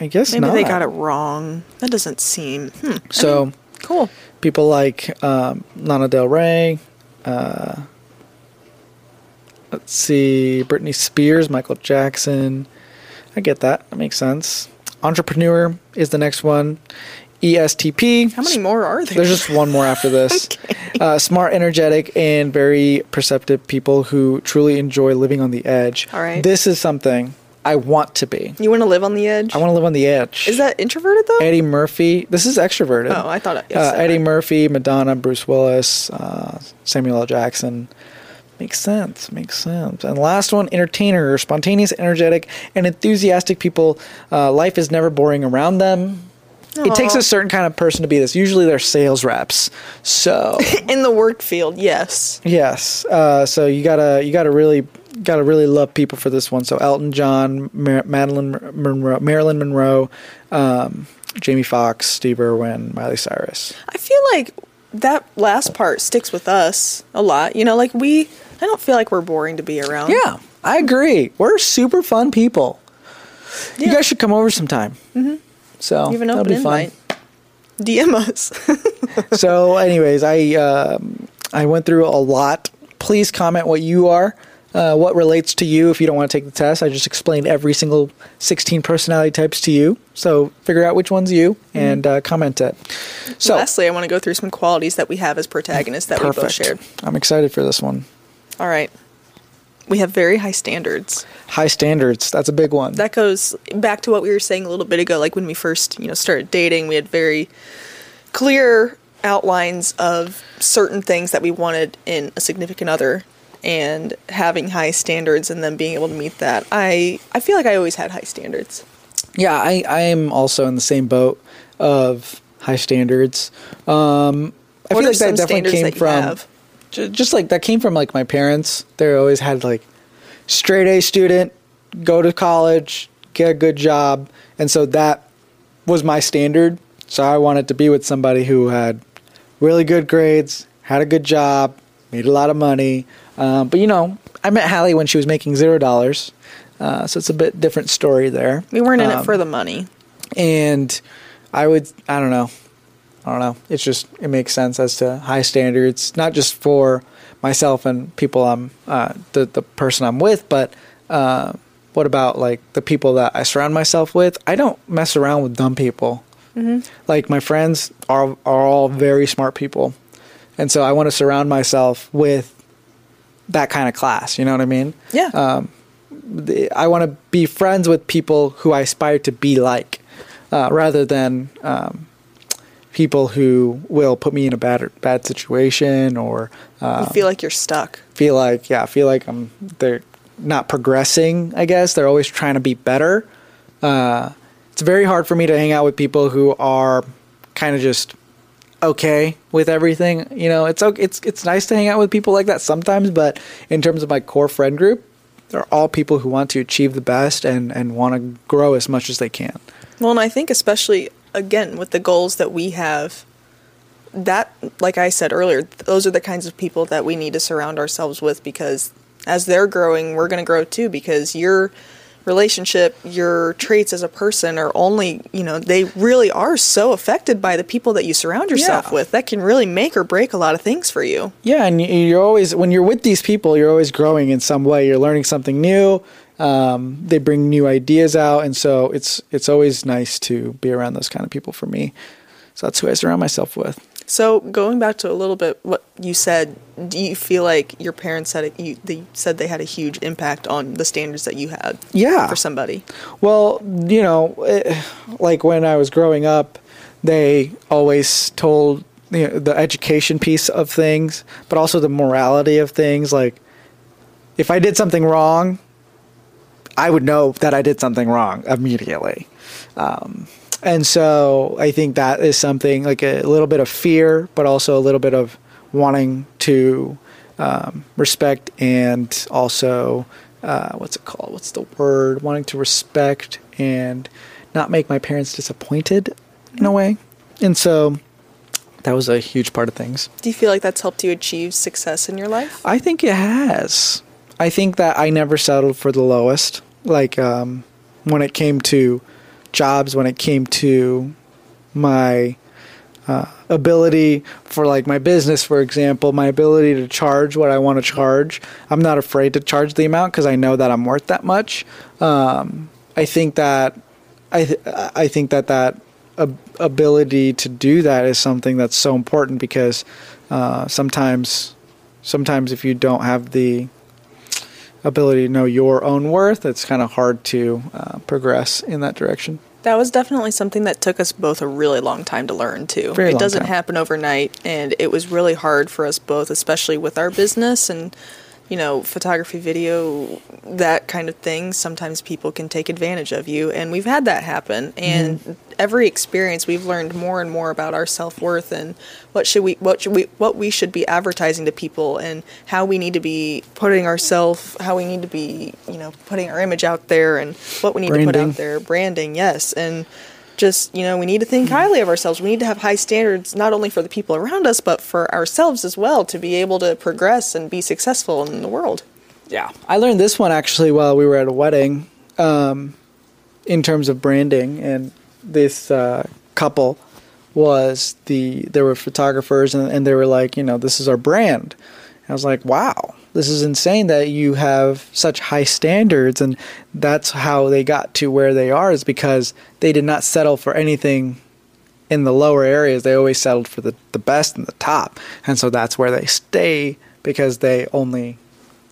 I guess Maybe not. they got it wrong. That doesn't seem. Hmm. So Cool. people like um, Lana Del Rey, uh, let's see, Britney Spears, Michael Jackson. I get that. That makes sense. Entrepreneur is the next one. ESTP. How many more are there? There's just one more after this. Okay. uh, smart, energetic, and very perceptive people who truly enjoy living on the edge. All right. This is something I want to be. you want to live on the edge? I want to live on the edge. Is that introverted though? Eddie Murphy? This is extroverted. Oh, I thought it- yes, uh, Eddie. Murphy, Madonna, Bruce Willis, uh, Samuel L. Jackson. Makes sense. Makes sense. And last one, entertainer, spontaneous, energetic, and enthusiastic people. Uh, life is never boring around them. It takes a certain kind of person to be this. Usually, they're sales reps. So In the work field, yes. yes. Uh, so you gotta you gotta really gotta really love people for this one. So Elton John, Mar- Madeline Monroe, Marilyn Monroe, um, Jamie Foxx, Steve Irwin, Miley Cyrus. I feel like that last part sticks with us a lot. You know, like we, I don't feel like we're boring to be around. Yeah, I agree. We're super fun people. You guys should come over sometime. Mm-hmm. So You have an that'll open be fun. invite. DM us. so, anyways, I um, I went through a lot. Please comment what you are, uh, what relates to you. If you don't want to take the test, I just explained every single 16 personality types to you. So figure out which one's you and uh, comment it. So Lastly, I want to go through some qualities that we have as protagonists that we both shared. I'm excited for this one. All right. We have very high standards. High standards. That's a big one. That goes back to what we were saying a little bit ago. Like when we first, you know, started dating, we had very clear outlines of certain things that we wanted in a significant other and having high standards and then being able to meet that. I I feel like I always had high standards. Yeah, I, I am also in the same boat of high standards. Um, I What feel like that definitely came that from have? Ju- just like that came from like my parents. They always had like straight A student, go to college, get a good job, and so that was my standard. So I wanted to be with somebody who had really good grades, had a good job, made a lot of money. Um, but you know, I met Hallie when she was making zero dollars, uh, so it's a bit different story there. We weren't in Um, it for the money. and I would I don't know I don't know. It's just it makes sense as to high standards not just for myself and people I'm uh, the the person I'm with but uh, what about like the people that I surround myself with? I don't mess around with dumb people. Like my friends are are all very smart people. And so I want to surround myself with that kind of class you know what I mean? Yeah. um, I want to be friends with people who I aspire to be like, uh, rather than um, people who will put me in a bad bad situation or uh, you feel like you're stuck. feel like yeah, feel like I'm they're not progressing. I guess they're always trying to be better. Uh, it's very hard for me to hang out with people who are kind of just okay with everything. You know, it's okay, it's it's nice to hang out with people like that sometimes, but in terms of my core friend group, they're all people who want to achieve the best and and want to grow as much as they can. Well, and I think especially again with the goals that we have, that like I said earlier, those are the kinds of people that we need to surround ourselves with because as they're growing, we're going to grow too because your relationship, your traits as a person are only, you know, they really are so affected by the people that you surround yourself Yeah. with. That can really make or break a lot of things for you. Yeah, and you're always when you're with these people, you're always growing in some way. You're learning something new. Um, they bring new ideas out, and so it's it's always nice to be around those kind of people for me. So that's who I surround myself with. So going back to a little bit what you said, do you feel like your parents had a, you, they said they had a huge impact on the standards that you had Yeah. for somebody? Well, you know, eh, like when I was growing up, they always told you know, the education piece of things, but also the morality of things. Like, if I did something wrong, I would know that I did something wrong immediately. Um, and so I think that is something like a little bit of fear, but also a little bit of wanting to um, respect and also uh, what's it called? What's the word? Wanting to respect and not make my parents disappointed in a way. And so that was a huge part of things. Do you feel like that's helped you achieve success in your life? I think it has. I think that I never settled for the lowest. Like um, when it came to jobs, when it came to my uh, ability for like my business, for example, my ability to charge what I want to charge. I'm not afraid to charge the amount because I know that I'm worth that much. Um, I think that I th- I think that that ab- ability to do that is something that's so important because uh, sometimes sometimes if you don't have the ability to know your own worth, it's kind of hard to uh, progress in that direction. That was definitely something that took us both a really long time to learn too. Very it doesn't time. happen overnight and it was really hard for us both, especially with our business and you know, photography, video, that kind of thing. Sometimes people can take advantage of you and we've had that happen and Mm-hmm. every experience we've learned more and more about our self-worth and what should we what should we what we should be advertising to people and how we need to be putting ourselves how we need to be, you know, putting our image out there and what we need to put out there, branding, yes. And just you know we need to think highly of ourselves we need to have high standards not only for the people around us but for ourselves as well to be able to progress and be successful in the world Yeah, I learned this one actually while we were at a wedding, um, in terms of branding. And this uh, couple was the there were photographers, and, and they were like, you know, this is our brand. And I was like, wow, this is insane that you have such high standards, and that's how they got to where they are is because they did not settle for anything in the lower areas, they always settled for the, the best and the top. And so that's where they stay because they only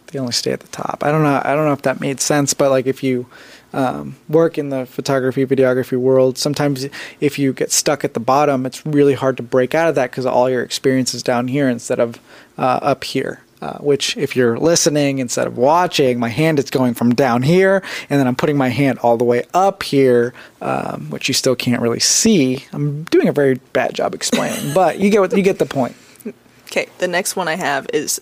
they only stay at the top. I don't know I don't know if that made sense, but like if you um, work in the photography videography world, sometimes if you get stuck at the bottom, it's really hard to break out of that because all your experience is down here instead of uh, up here. Uh, which, if you're listening instead of watching, my hand is going from down here, and then I'm putting my hand all the way up here, um, which you still can't really see. I'm doing a very bad job explaining, but you get what, you get the point. okay the next one i have is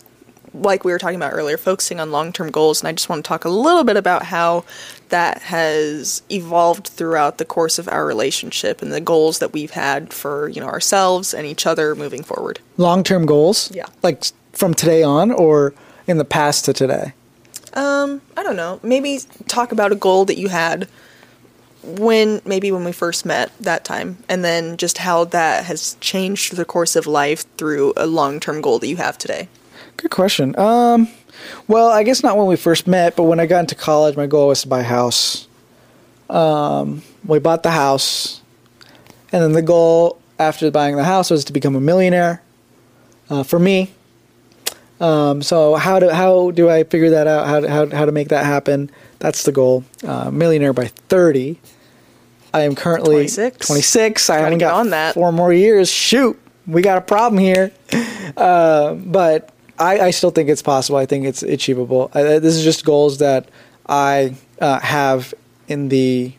like we were talking about earlier focusing on long-term goals and i just want to talk a little bit about how that has evolved throughout the course of our relationship and the goals that we've had for you know ourselves and each other moving forward Long-term goals, Yeah. like from today on, or in the past to today. Um, I don't know. Maybe talk about a goal that you had when maybe when we first met that time, and then just how that has changed the course of life through a long-term goal that you have today. Good question. Um, well, I guess not when we first met, but when I got into college, my goal was to buy a house. Um, we bought the house, and then the goal after buying the house was to become a millionaire. Uh, for me. Um, so how do how do I figure that out? How to, how how to make that happen? That's the goal. Uh, millionaire by thirty. I am currently 26. 26. I haven't got on that. four more years. Shoot, we got a problem here. Uh, but I, I still think it's possible. I think it's achievable. I, this is just goals that I uh, have in the,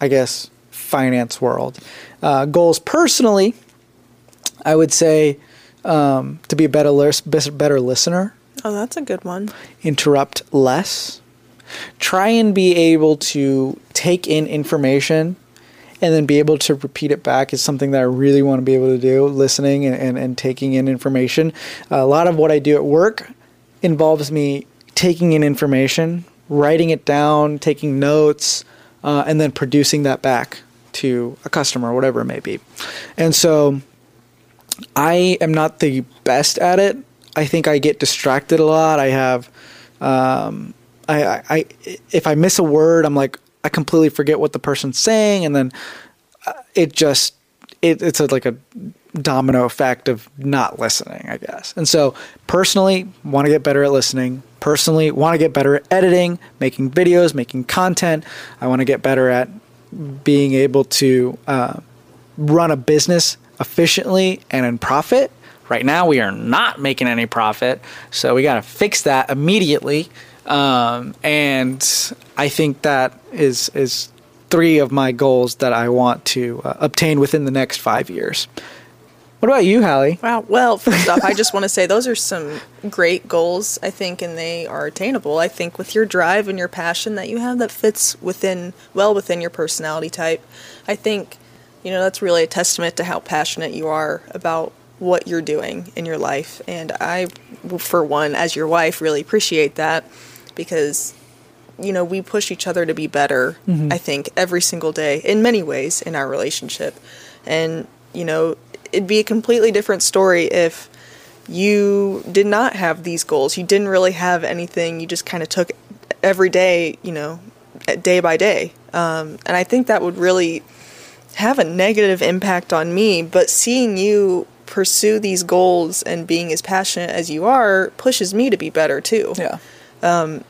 I guess, finance world. Uh, goals personally, I would say um, to be a better lis- better listener, Oh, that's a good one. interrupt less, try and be able to take in information and then be able to repeat it back is something that I really want to be able to do, listening and, and, and taking in information. a lot of what I do at work involves me taking in information, writing it down, taking notes, uh, and then producing that back to a customer, or whatever it may be. And so I am not the best at it. I think I get distracted a lot. I have, um, I, I, if I miss a word, I'm like, I completely forget what the person's saying, and then uh, it just, it, it's a, like a domino effect of not listening, I guess. And so, personally, want to get better at listening. Personally, want to get better at editing, making videos, making content. I want to get better at being able to uh, run a business efficiently and in profit. Right now, we are not making any profit, so we got to fix that immediately. Um, and I think that is is three of my goals that I want to uh, obtain within the next five years. What about you, Hallie? Wow. Well, first off, I just want to say those are some great goals, I think, and they are attainable. I think with your drive and your passion that you have that fits within, well within your personality type, I think, you know, that's really a testament to how passionate you are about what you're doing in your life. And I, for one, as your wife, really appreciate that because you know, we push each other to be better, I think, every single day in many ways in our relationship. And, you know, it'd be a completely different story if you did not have these goals. You didn't really have anything. You just kind of took every day, you know, day by day. Um, and I think that would really have a negative impact on me. But seeing you pursue these goals and being as passionate as you are pushes me to be better too. Yeah. Um,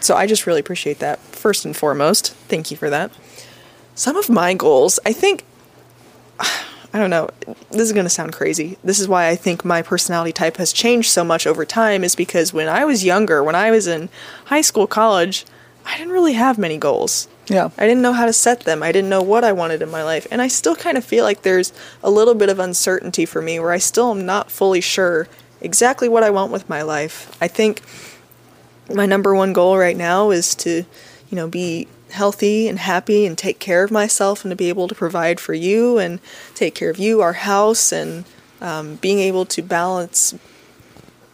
so I just really appreciate that first and foremost. Thank you for that. Some of my goals, I think, I don't know, this is going to sound crazy. This is why I think my personality type has changed so much over time, is because when I was younger, when I was in high school, college, I didn't really have many goals. Yeah. I didn't know how to set them. I didn't know what I wanted in my life. And I still kind of feel like there's a little bit of uncertainty for me where I still am not fully sure exactly what I want with my life. I think my number one goal right now is to, you know, be healthy and happy and take care of myself and to be able to provide for you and take care of you, our house, and um, being able to balance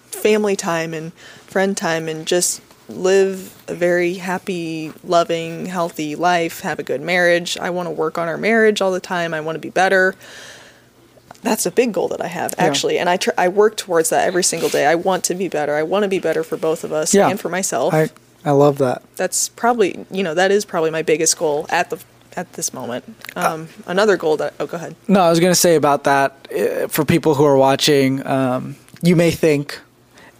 family time and friend time and just live a very happy, loving, healthy life, have a good marriage. I want to work on our marriage all the time. I want to be better. That's a big goal that I have Yeah. actually, and I tr- I work towards that every single day. I want to be better. I want to be better for both of us Yeah. and for myself. I I love that. That's probably you know that is probably my biggest goal at the at this moment. Um, another goal that oh go ahead. No, I was going to say about that uh, for people who are watching, um, you may think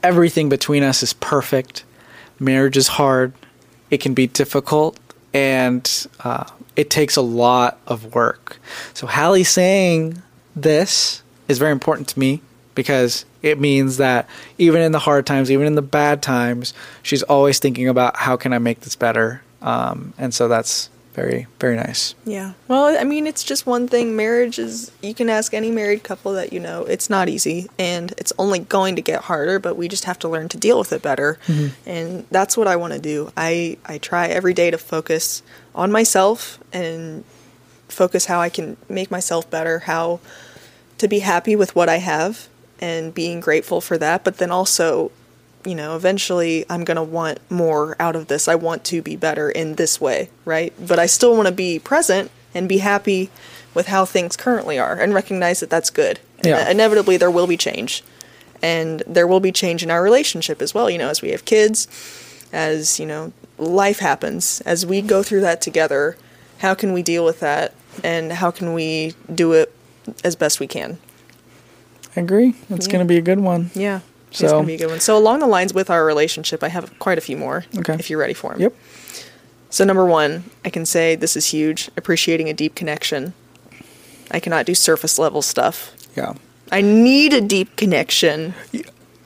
everything between us is perfect. Marriage is hard, it can be difficult, and uh, it takes a lot of work. So, Hallie saying this is very important to me because it means that even in the hard times, even in the bad times, she's always thinking about how can I make this better. Um, and so that's very, very nice. Yeah. Well, I mean, it's just one thing. Marriage is, you can ask any married couple that you know, it's not easy and it's only going to get harder, but we just have to learn to deal with it better. Mm-hmm. And that's what I want to do. I, I try every day to focus on myself and focus how I can make myself better, how to be happy with what I have and being grateful for that, but then also you know, eventually I'm going to want more out of this. I want to be better in this way, right? But I still want to be present and be happy with how things currently are and recognize that that's good. Yeah. inevitably there will be change. And there will be change in our relationship as well, you know, as we have kids, as, you know, life happens, as we go through that together, how can we deal with that and how can we do it as best we can? I agree. It's Yeah. going to be a good one. Yeah. It's So- gonna be a good one. So along the lines with our relationship, I have quite a few more. Okay. If you're ready for them. Yep. So number one, I can say this is huge. Appreciating a deep connection. I cannot do surface level stuff. Yeah. I need a deep connection.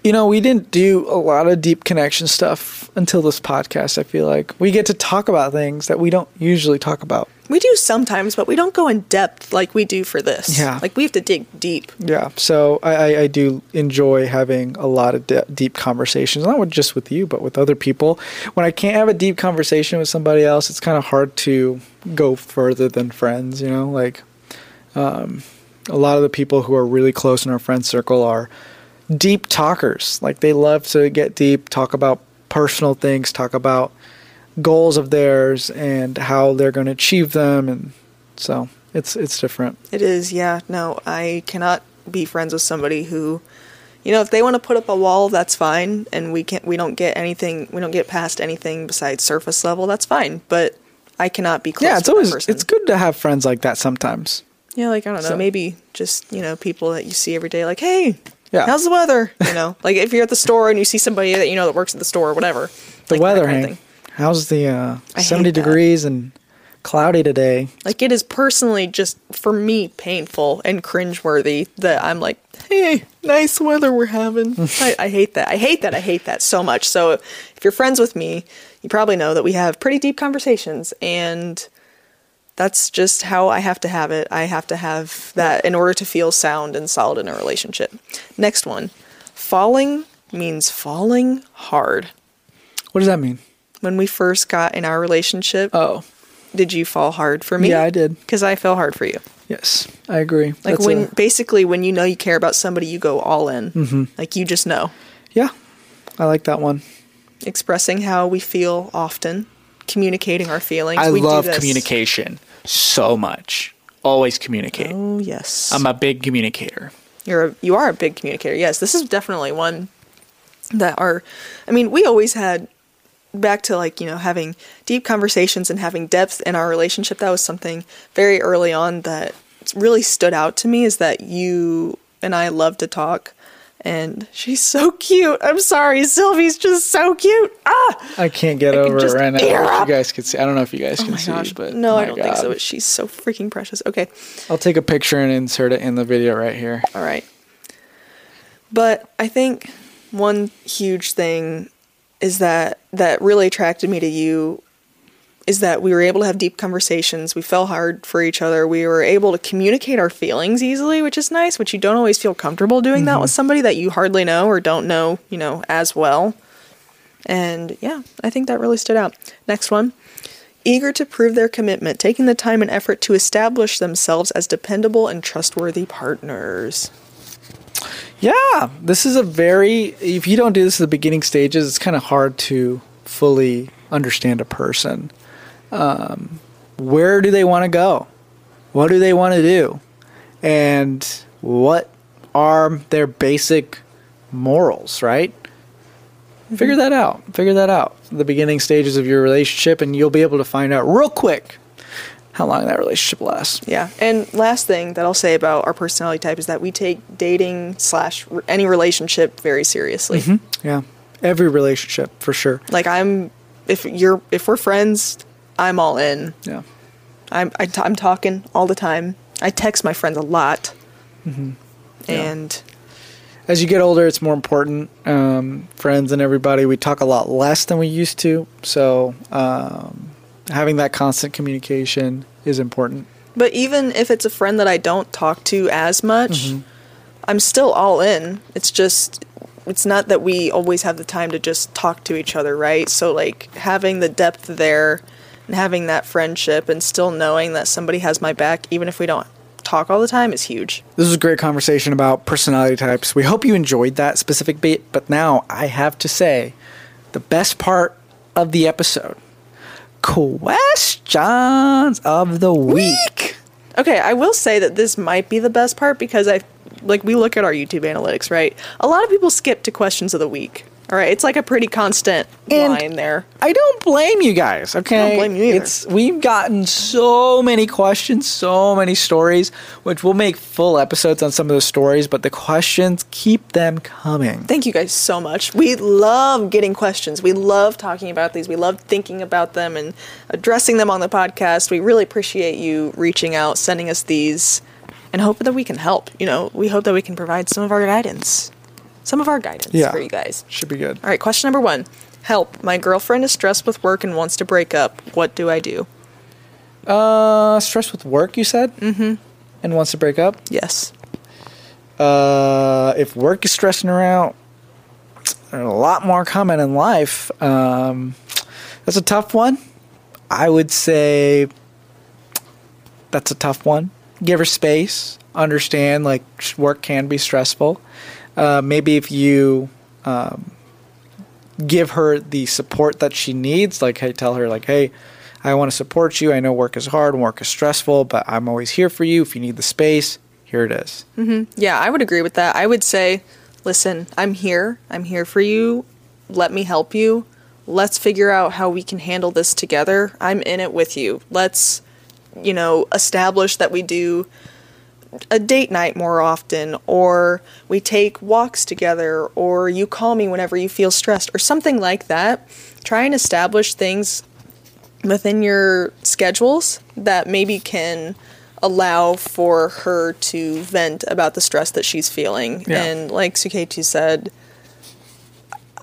You know, we didn't do a lot of deep connection stuff until this podcast. I feel like we get to talk about things that we don't usually talk about. We do sometimes, but we don't go in depth like we do for this. Yeah. Like we have to dig deep. Yeah. So I, I, I do enjoy having a lot of de- deep conversations, not with, just with you, but with other people. When I can't have a deep conversation with somebody else, it's kind of hard to go further than friends, you know? Like, um, a lot of the people who are really close in our friend circle are deep talkers. Like, they love to get deep, talk about personal things, talk about goals of theirs and how they're going to achieve them. And so it's, it's different. It is, yeah. No, I cannot be friends with somebody who, you know, if they want to put up a wall, that's fine, and we can't, we don't get anything, we don't get past anything besides surface level. That's fine, but I cannot be close. yeah, it's always it's good to have friends like that sometimes. Yeah, like I don't know, So- maybe just you know people that you see every day. Like, hey, Yeah. how's the weather? You know, like if you're at the store and you see somebody that you know that works at the store or whatever. The like weather, kind of Hank. How's the uh, I hate seventy that. degrees and cloudy today? Like it is personally just for me painful and cringeworthy that I'm like, hey, nice weather we're having. I, I hate that. I hate that. I hate that so much. So if you're friends with me, you probably know that we have pretty deep conversations and that's just how I have to have it. I have to have that in order to feel sound and solid in a relationship. Next one. Falling means falling hard. What does that mean? When we first got in our relationship, Oh, did you fall hard for me? yeah, I did. Because I fell hard for you. Yes, I agree. Like That's when a- basically when you know you care about somebody, you go all in. Mm-hmm. Like you just know. yeah, I like that one. Expressing how we feel often, communicating our feelings. I We do love communication so much. always communicate. Oh yes. I'm a big communicator. You're a, you are a big communicator. Yes, this is definitely one that are. I mean, we always had back to like you know having deep conversations and having depth in our relationship. That was something very early on that really stood out to me. Is that you and I love to talk. And she's so cute. I'm sorry, Sylvie's just so cute. Ah, I can't get I can over it right now. her If up. you guys can see. I don't know if you guys oh can see, gosh. but no, I don't think so. But she's so freaking precious. Okay, I'll take a picture and insert it in the video right here. All right. But I think one huge thing is that that really attracted me to you is that we were able to have deep conversations. We fell hard for each other. We were able to communicate our feelings easily, which is nice, which you don't always feel comfortable doing that mm-hmm. with somebody that you hardly know or don't know, you know, as well. And yeah, I think that really stood out. Next one. Eager to prove their commitment, taking the time and effort to establish themselves as dependable and trustworthy partners. Yeah, this is a very. If you don't do this at the beginning stages, it's kind of hard to fully understand a person. Um, where do they want to go? What do they want to do? And what are their basic morals, right? Figure that out. Figure that out. The beginning stages of your relationship, and you'll be able to find out real quick how long that relationship lasts. Yeah, and last thing that I'll say about our personality type is that we take dating slash any relationship very seriously. Yeah, every relationship for sure. Like I'm, if you're, if we're friends, I'm all in. Yeah. I'm, I t- I'm talking all the time. I text my friends a lot, Mm-hmm. Yeah. and as you get older, it's more important. Um, friends and everybody, we talk a lot less than we used to. So um, having that constant communication is important. but even if it's a friend that I don't talk to as much, Mm-hmm. I'm still all in. It's just. It's not that we always have the time to just talk to each other, right? So, like, having the depth there and having that friendship and still knowing that somebody has my back, even if we don't talk all the time, is huge. This was a great conversation about personality types. We hope you enjoyed that specific bit. But now I have to say, the best part of the episode questions of the week. Okay, I will say that this might be the best part because I like we look at our YouTube analytics, right? A lot of people skip to questions of the week. All right, it's like a pretty constant And- line there. I don't blame you guys. Okay, I don't blame you either. It's we've gotten so many questions, so many stories, which we'll make full episodes on some of the stories. But the questions keep them coming. Thank you guys so much. We love getting questions. We love talking about these. We love thinking about them and addressing them on the podcast. We really appreciate you reaching out, sending us these, and hope that we can help. You know, we hope that we can provide some of our guidance, some of our guidance Yeah. for you guys. Should be good. All right, question number one. Help. My girlfriend is stressed with work and wants to break up. What do I do? Uh, stressed with work, you said, mm-hmm. and wants to break up. Yes. Uh, if work is stressing her out, there's a lot more common in life. Um, that's a tough one. I would say that's a tough one. Give her space. Understand like work can be stressful. Uh, maybe if you um, give her the support that she needs, like hey, tell her like hey. I want to support you. I know work is hard and work is stressful, but I'm always here for you. If you need the space, here it is. Yeah, I would agree with that. I would say, listen, I'm here. I'm here for you. Let me help you. Let's figure out how we can handle this together. I'm in it with you. Let's, you know, establish that we do a date night more often, or we take walks together, or you call me whenever you feel stressed, or something like that. Try and establish things within your schedules that maybe can allow for her to vent about the stress that she's feeling. Yeah. And like Suketu said,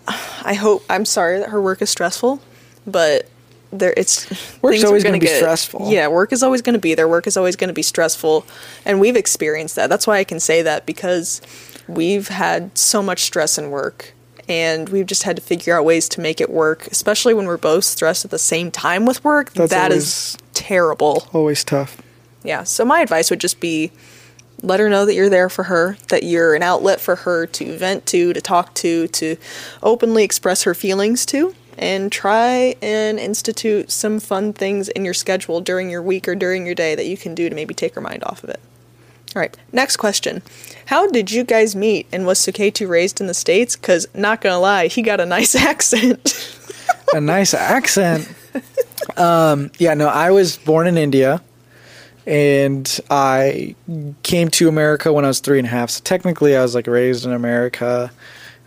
I hope I'm sorry that her work is stressful, but there it's Work's always gonna be get- stressful. Yeah, work is always going to be there. Work is always going to be stressful, and we've experienced that. That's why I can say that because we've had so much stress in work and we've just had to figure out ways to make it work, especially when we're both stressed at the same time with work. That's That is always- terrible. Always tough. Yeah. So my advice would just be let her know that you're there for her, that you're an outlet for her to vent to, to talk to, to openly express her feelings to. And try and institute some fun things in your schedule during your week or during your day that you can do to maybe take your mind off of it. All right, next question. How did you guys meet and was Suketu raised in the States? Because, not gonna lie, he got a nice accent. a nice accent. Um, yeah, no, I was born in India and I came to America when I was three and a half. So technically, I was like raised in America.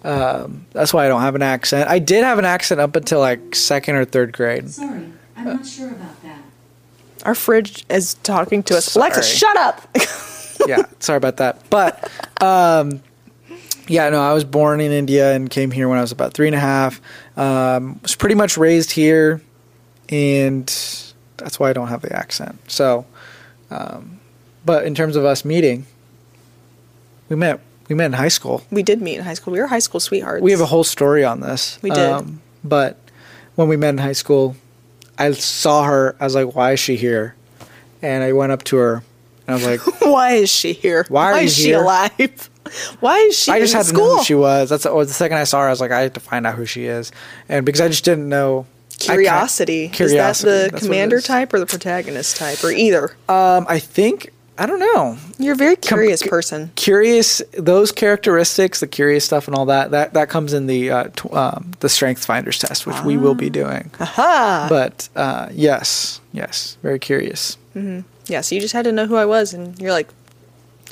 Um, that's why I don't have an accent. I did have an accent up until like second or third grade. Sorry, I'm not sure about that. Our fridge is talking to us. Sorry. Alexa, shut up! yeah, sorry about that. But um, yeah, no, I was born in India and came here when I was about three and a half. Um, was pretty much raised here, and that's why I don't have the accent. So, um, but in terms of us meeting, we met. We met in high school. we did meet in high school. We were high school sweethearts. We have a whole story on this. Um, We did. but when we met in high school, I saw her. I was like, "Why is she here?" And I went up to her, and I was like, Why is she here? Why are you is she here? alive? Why is she I just had to know who she was. That's or the second I saw her, I was like, I have to find out who she is, and because I just didn't know. Curiosity. Curiosity. Is that the that's commander type or the protagonist type or either? Um, I think I don't know. You're a very curious cu- person. Curious, those characteristics, the curious stuff, and all that. That that comes in the uh, um, the Strength Finders test, which we will be doing. Aha! But uh, yes, yes, very curious. Yeah, so you just had to know who I was, and you're like,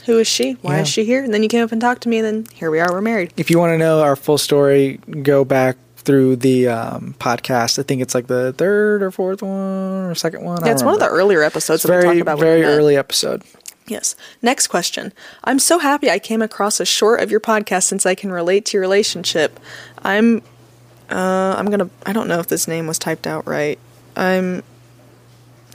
who is she? Why Yeah. is she here? And then you came up and talked to me, and then here we are, we're married. If you want to know our full story, go back through the um, podcast. I think it's like the third or fourth one or second one. Yeah, it's one of the earlier episodes It's that we very talked about. very early episode. Yes. Next question. I'm so happy I came across a short of your podcast since I can relate to your relationship. I'm uh I'm to I don't know if this name was typed out right. I'm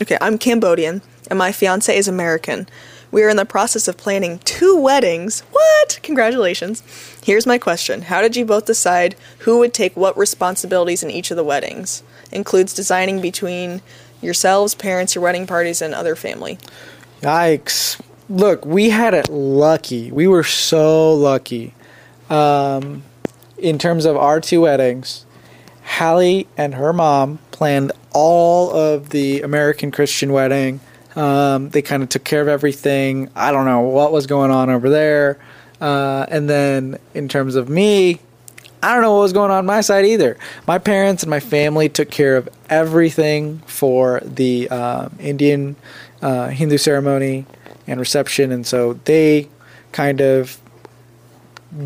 Okay, I'm Cambodian and my fiance is American. We are in the process of planning two weddings. What? Congratulations. Here's my question. How did you both decide who would take what responsibilities in each of the weddings? Includes designing between yourselves, parents, your wedding parties and other family. Yikes. Look, we had it lucky. We were so lucky. Um, in terms of our two weddings, Hallie and her mom planned all of the American Christian wedding. Um, they kind of took care of everything. I don't know what was going on over there. Uh, and then in terms of me, I don't know what was going on, my side either. My parents and my family took care of everything for the um Indian uh, Hindu ceremony and reception, and so they kind of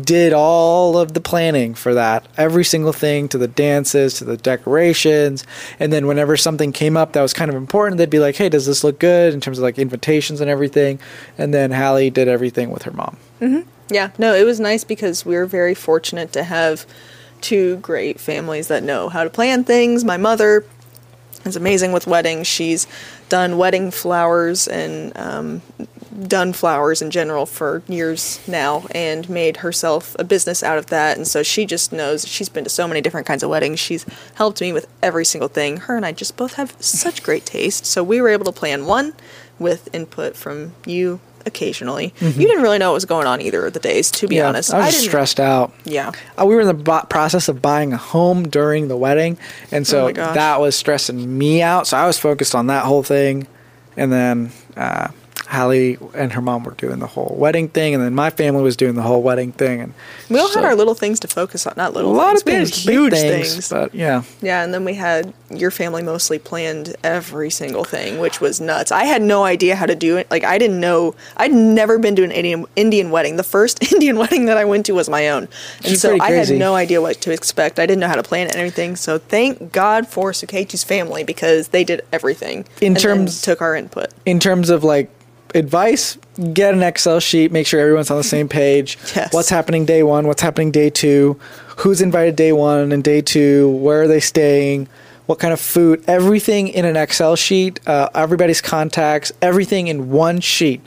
did all of the planning for that. Every single thing to the dances, to the decorations. And then whenever something came up that was kind of important, they'd be like, hey, does this look good in terms of like invitations and everything? And then Hallie did everything with her mom. Yeah, no, it was nice because we were very fortunate to have two great families that know how to plan things. My mother is amazing with weddings. She's done wedding flowers and um, done flowers in general for years now and made herself a business out of that. And so she just knows she's been to so many different kinds of weddings. She's helped me with every single thing. Her and I just both have such great taste. So we were able to plan one with input from you occasionally. You didn't really know what was going on either of the days, to be honest. I was just didn't- stressed out. Yeah. Uh, we were in the bo- process of buying a home during the wedding, and Oh so gosh. that was stressing me out. So I was focused on that whole thing, and then uh, Hallie and her mom were doing the whole wedding thing, and then my family was doing the whole wedding thing, and We all so- had our little things to focus on. Not little, a lot things. of things, huge things, things. but yeah, Yeah, and then we had your family mostly planned every single thing, which was nuts. I had no idea how to do it. Like I didn't know. I'd never been to an Indian Indian wedding. The first Indian wedding that I went to was my own, and is so I had no idea what to expect. I didn't know how to plan everything. So thank God for Suketu's family because they did everything In terms- took our input. in terms of like advice, get an Excel sheet, make sure everyone's on the same page. Yes. What's happening day one? What's happening day two? Who's invited day one and day two? Where are they staying? What kind of food? Everything in an Excel sheet. Uh, everybody's contacts. Everything in one sheet,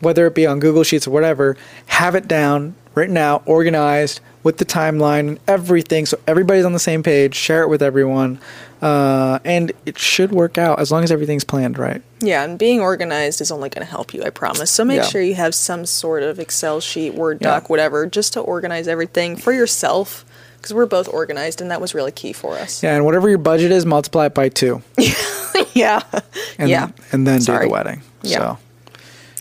whether it be on Google Sheets or whatever. Have it down, written out, organized with the timeline and everything, so everybody's on the same page. Share it with everyone, uh, and it should work out as long as everything's planned right. Yeah, and being organized is only going to help you, I promise. So make Yeah. sure you have some sort of Excel sheet, Word Yeah. doc, whatever, just to organize everything for yourself, because we're both organized, and that was really key for us. Yeah, and whatever your budget is, multiply it by two. yeah. And, yeah. And then Sorry. do the wedding. Yeah. So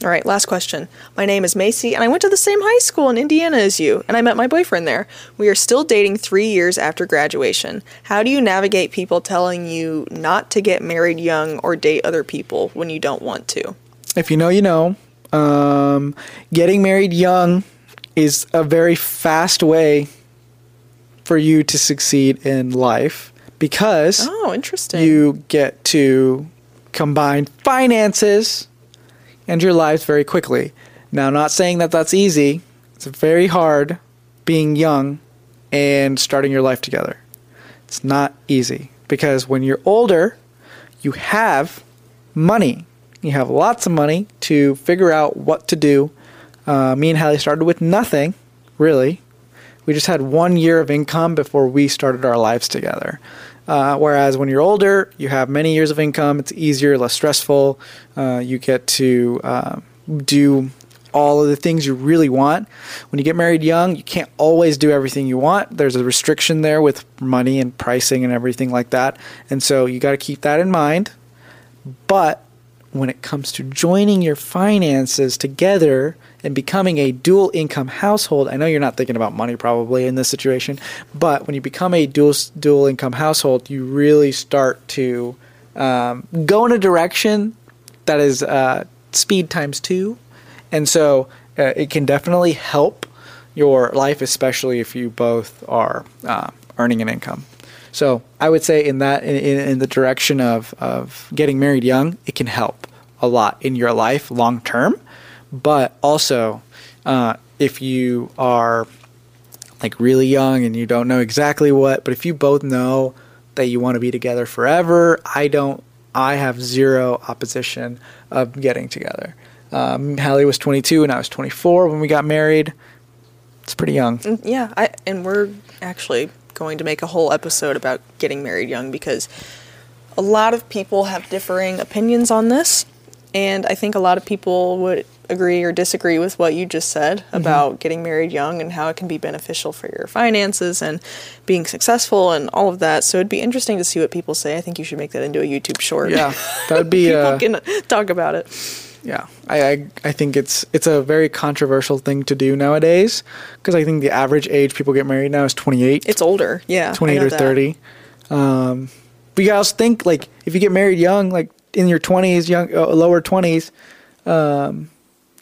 All right, last question. My name is Macy, and I went to the same high school in Indiana as you, and I met my boyfriend there. We are still dating three years after graduation. How do you navigate people telling you not to get married young or date other people when you don't want to? if you know, you know. Um, getting married young is a very fast way for you to succeed in life because Oh, interesting. you get to combine finances and your lives very quickly. Now, not saying that that's easy. It's very hard being young and starting your life together. It's not easy because when you're older, you have money. You have lots of money to figure out what to do. Uh, me and Hallie started with nothing, really. We just had one year of income before we started our lives together. Uh, whereas when you're older, you have many years of income. It's easier, less stressful. Uh, you get to uh, do all of the things you really want. When you get married young, you can't always do everything you want. There's a restriction there with money and pricing and everything like that. And so you got to keep that in mind. But when it comes to joining your finances together and becoming a dual income household, I know you're not thinking about money probably in this situation, but when you become a dual dual income household, you really start to um, go in a direction that is uh, speed times two, and so uh, it can definitely help your life, especially if you both are uh, earning an income. So I would say in that in, in, the direction of of getting married young, it can help a lot in your life long term. But also, uh, if you are like really young and you don't know exactly what, but if you both know that you want to be together forever, I don't. I have zero opposition of getting together. Um, Hallie was 22 and I was 24 when we got married. It's pretty young. Yeah, I and we're actually going to make a whole episode about getting married young because a lot of people have differing opinions on this, and I think a lot of people would agree or disagree with what you just said about getting married young and how it can be beneficial for your finances and being successful and all of that. So it'd be interesting to see what people say. I think you should make that into a YouTube short. Yeah, that would be. people uh, can talk about it. Yeah, I, I I think it's it's a very controversial thing to do nowadays because I think the average age people get married now is 28, It's older, yeah. 28 or that. 30. Um, but you guys think like if you get married young, like in your 20s, young uh, lower 20s, um,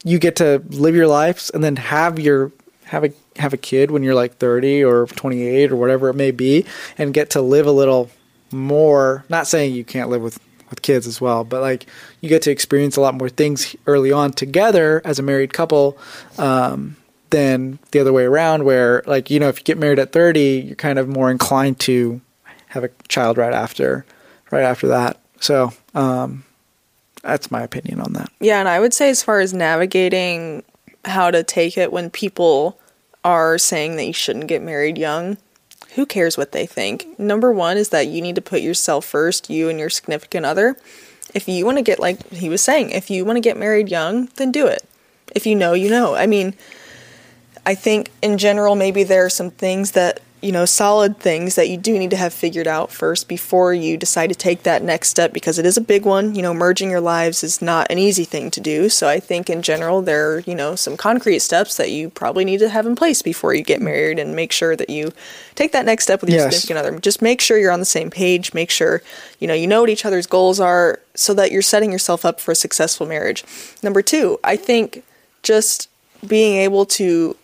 you get to live your lives and then have your have a have a kid when you're like 30 or 28 or whatever it may be, and get to live a little more. Not saying you can't live with with kids as well, but like you get to experience a lot more things early on together as a married couple um, than the other way around. Where like you know if you get married at 30, you're kind of more inclined to have a child right after right after that. So um, that's my opinion on that. Yeah, and I would say as far as navigating how to take it when people are saying that you shouldn't get married young, who cares what they think? Number one is that you need to put yourself first, you and your significant other. If you want to get, like he was saying, if you want to get married young, then do it. If you know, you know. I mean, I think in general, maybe there are some things that, you know, solid things that you do need to have figured out first before you decide to take that next step because it is a big one. You know, merging your lives is not an easy thing to do. So I think in general, there are, you know, some concrete steps that you probably need to have in place before you get married and make sure that you take that next step with your Yes. significant other. Just make sure you're on the same page. Make sure, you know, you know what each other's goals are so that you're setting yourself up for a successful marriage. Number two, I think just being able to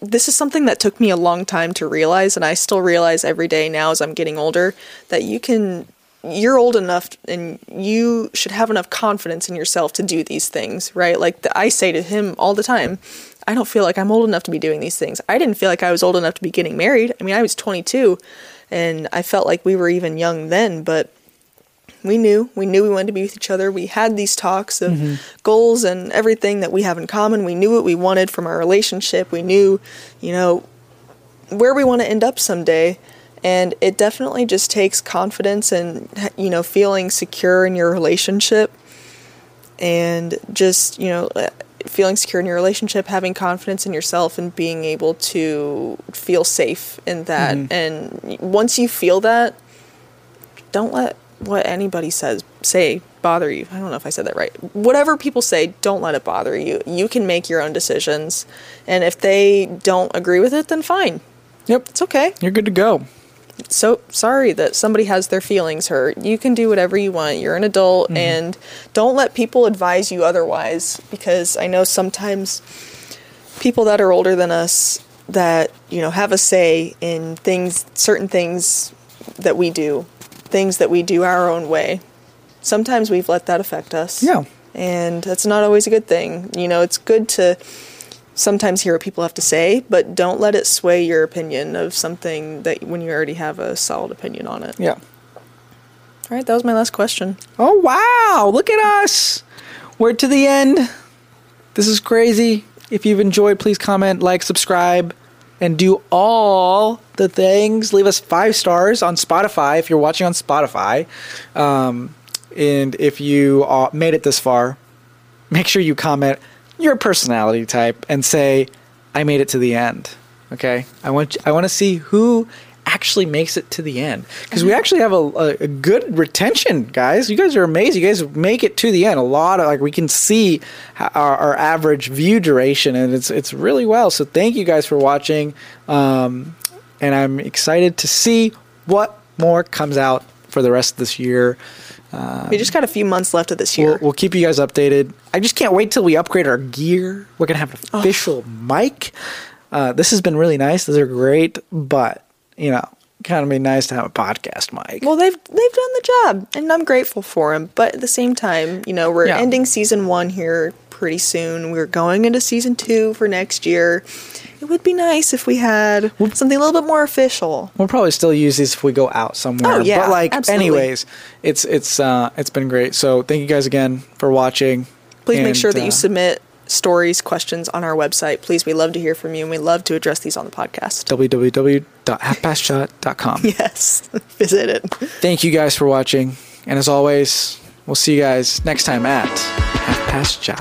this is something that took me a long time to realize and I still realize every day now as I'm getting older that you can you're old enough and you should have enough confidence in yourself to do these things, right? Like the, I say to him all the time, I don't feel like I'm old enough to be doing these things. I didn't feel like I was old enough to be getting married. I mean, I was 22 and I felt like we were even young then, but we knew we knew we wanted to be with each other. We had these talks of mm-hmm. goals and everything that we have in common. We knew what we wanted from our relationship. We knew you know where we want to end up someday. And it definitely just takes confidence and you know feeling secure in your relationship. And just you know feeling secure in your relationship, having confidence in yourself, and being able to feel safe in that. Mm-hmm. And once you feel that, don't let what anybody says say bother you. I don't know if I said that right. Whatever people say, don't let it bother you. You can make your own decisions. And if they don't agree with it, then fine. Yep. It's okay. You're good to go. So sorry that somebody has their feelings hurt. You can do whatever you want. You're an adult mm-hmm. and don't let people advise you otherwise because I know sometimes people that are older than us that, you know, have a say in things certain things that we do, things that we do our own way. Sometimes we've let that affect us. Yeah. And that's not always a good thing. You know, it's good to sometimes hear what people have to say, but don't let it sway your opinion of something that when you already have a solid opinion on it. Yeah. All right, that was my last question. Oh wow! Look at us. We're to the end. This is crazy. If you've enjoyed, please comment, like, subscribe, and do all the things. Leave us five stars on Spotify if you're watching on Spotify. Um, and if you uh, made it this far, make sure you comment your personality type and say, "I made it to the end." Okay, I want I want to see who actually makes it to the end because we actually have a, a, a good retention, guys. You guys are amazing. You guys make it to the end. A lot of like we can see our, our average view duration, and it's it's really well. So thank you guys for watching, um, and I'm excited to see what more comes out for the rest of this year. we just got a few months left of this year. We'll, we'll keep you guys updated. I just can't wait till we upgrade our gear. We're gonna have an official mic. Uh, this has been really nice. These are great, but you know, kind of be nice to have a podcast mic. well, they've they've done the job, and I'm grateful for them. But at the same time, you know, we're Yeah. ending season one here pretty soon. We're going into season two for next year. It would be nice if we had something a little bit more official. We'll probably still use these if we go out somewhere. Oh, yeah, but like, absolutely. anyways, it's it's uh, it's been great. So thank you guys again for watching. Please make sure that uh, you submit stories, questions on our website. Please, we love to hear from you, and we love to address these on the podcast. www.halfpastchai.com. Yes, visit it. Thank you guys for watching, and as always, we'll see you guys next time at Half Past Chai.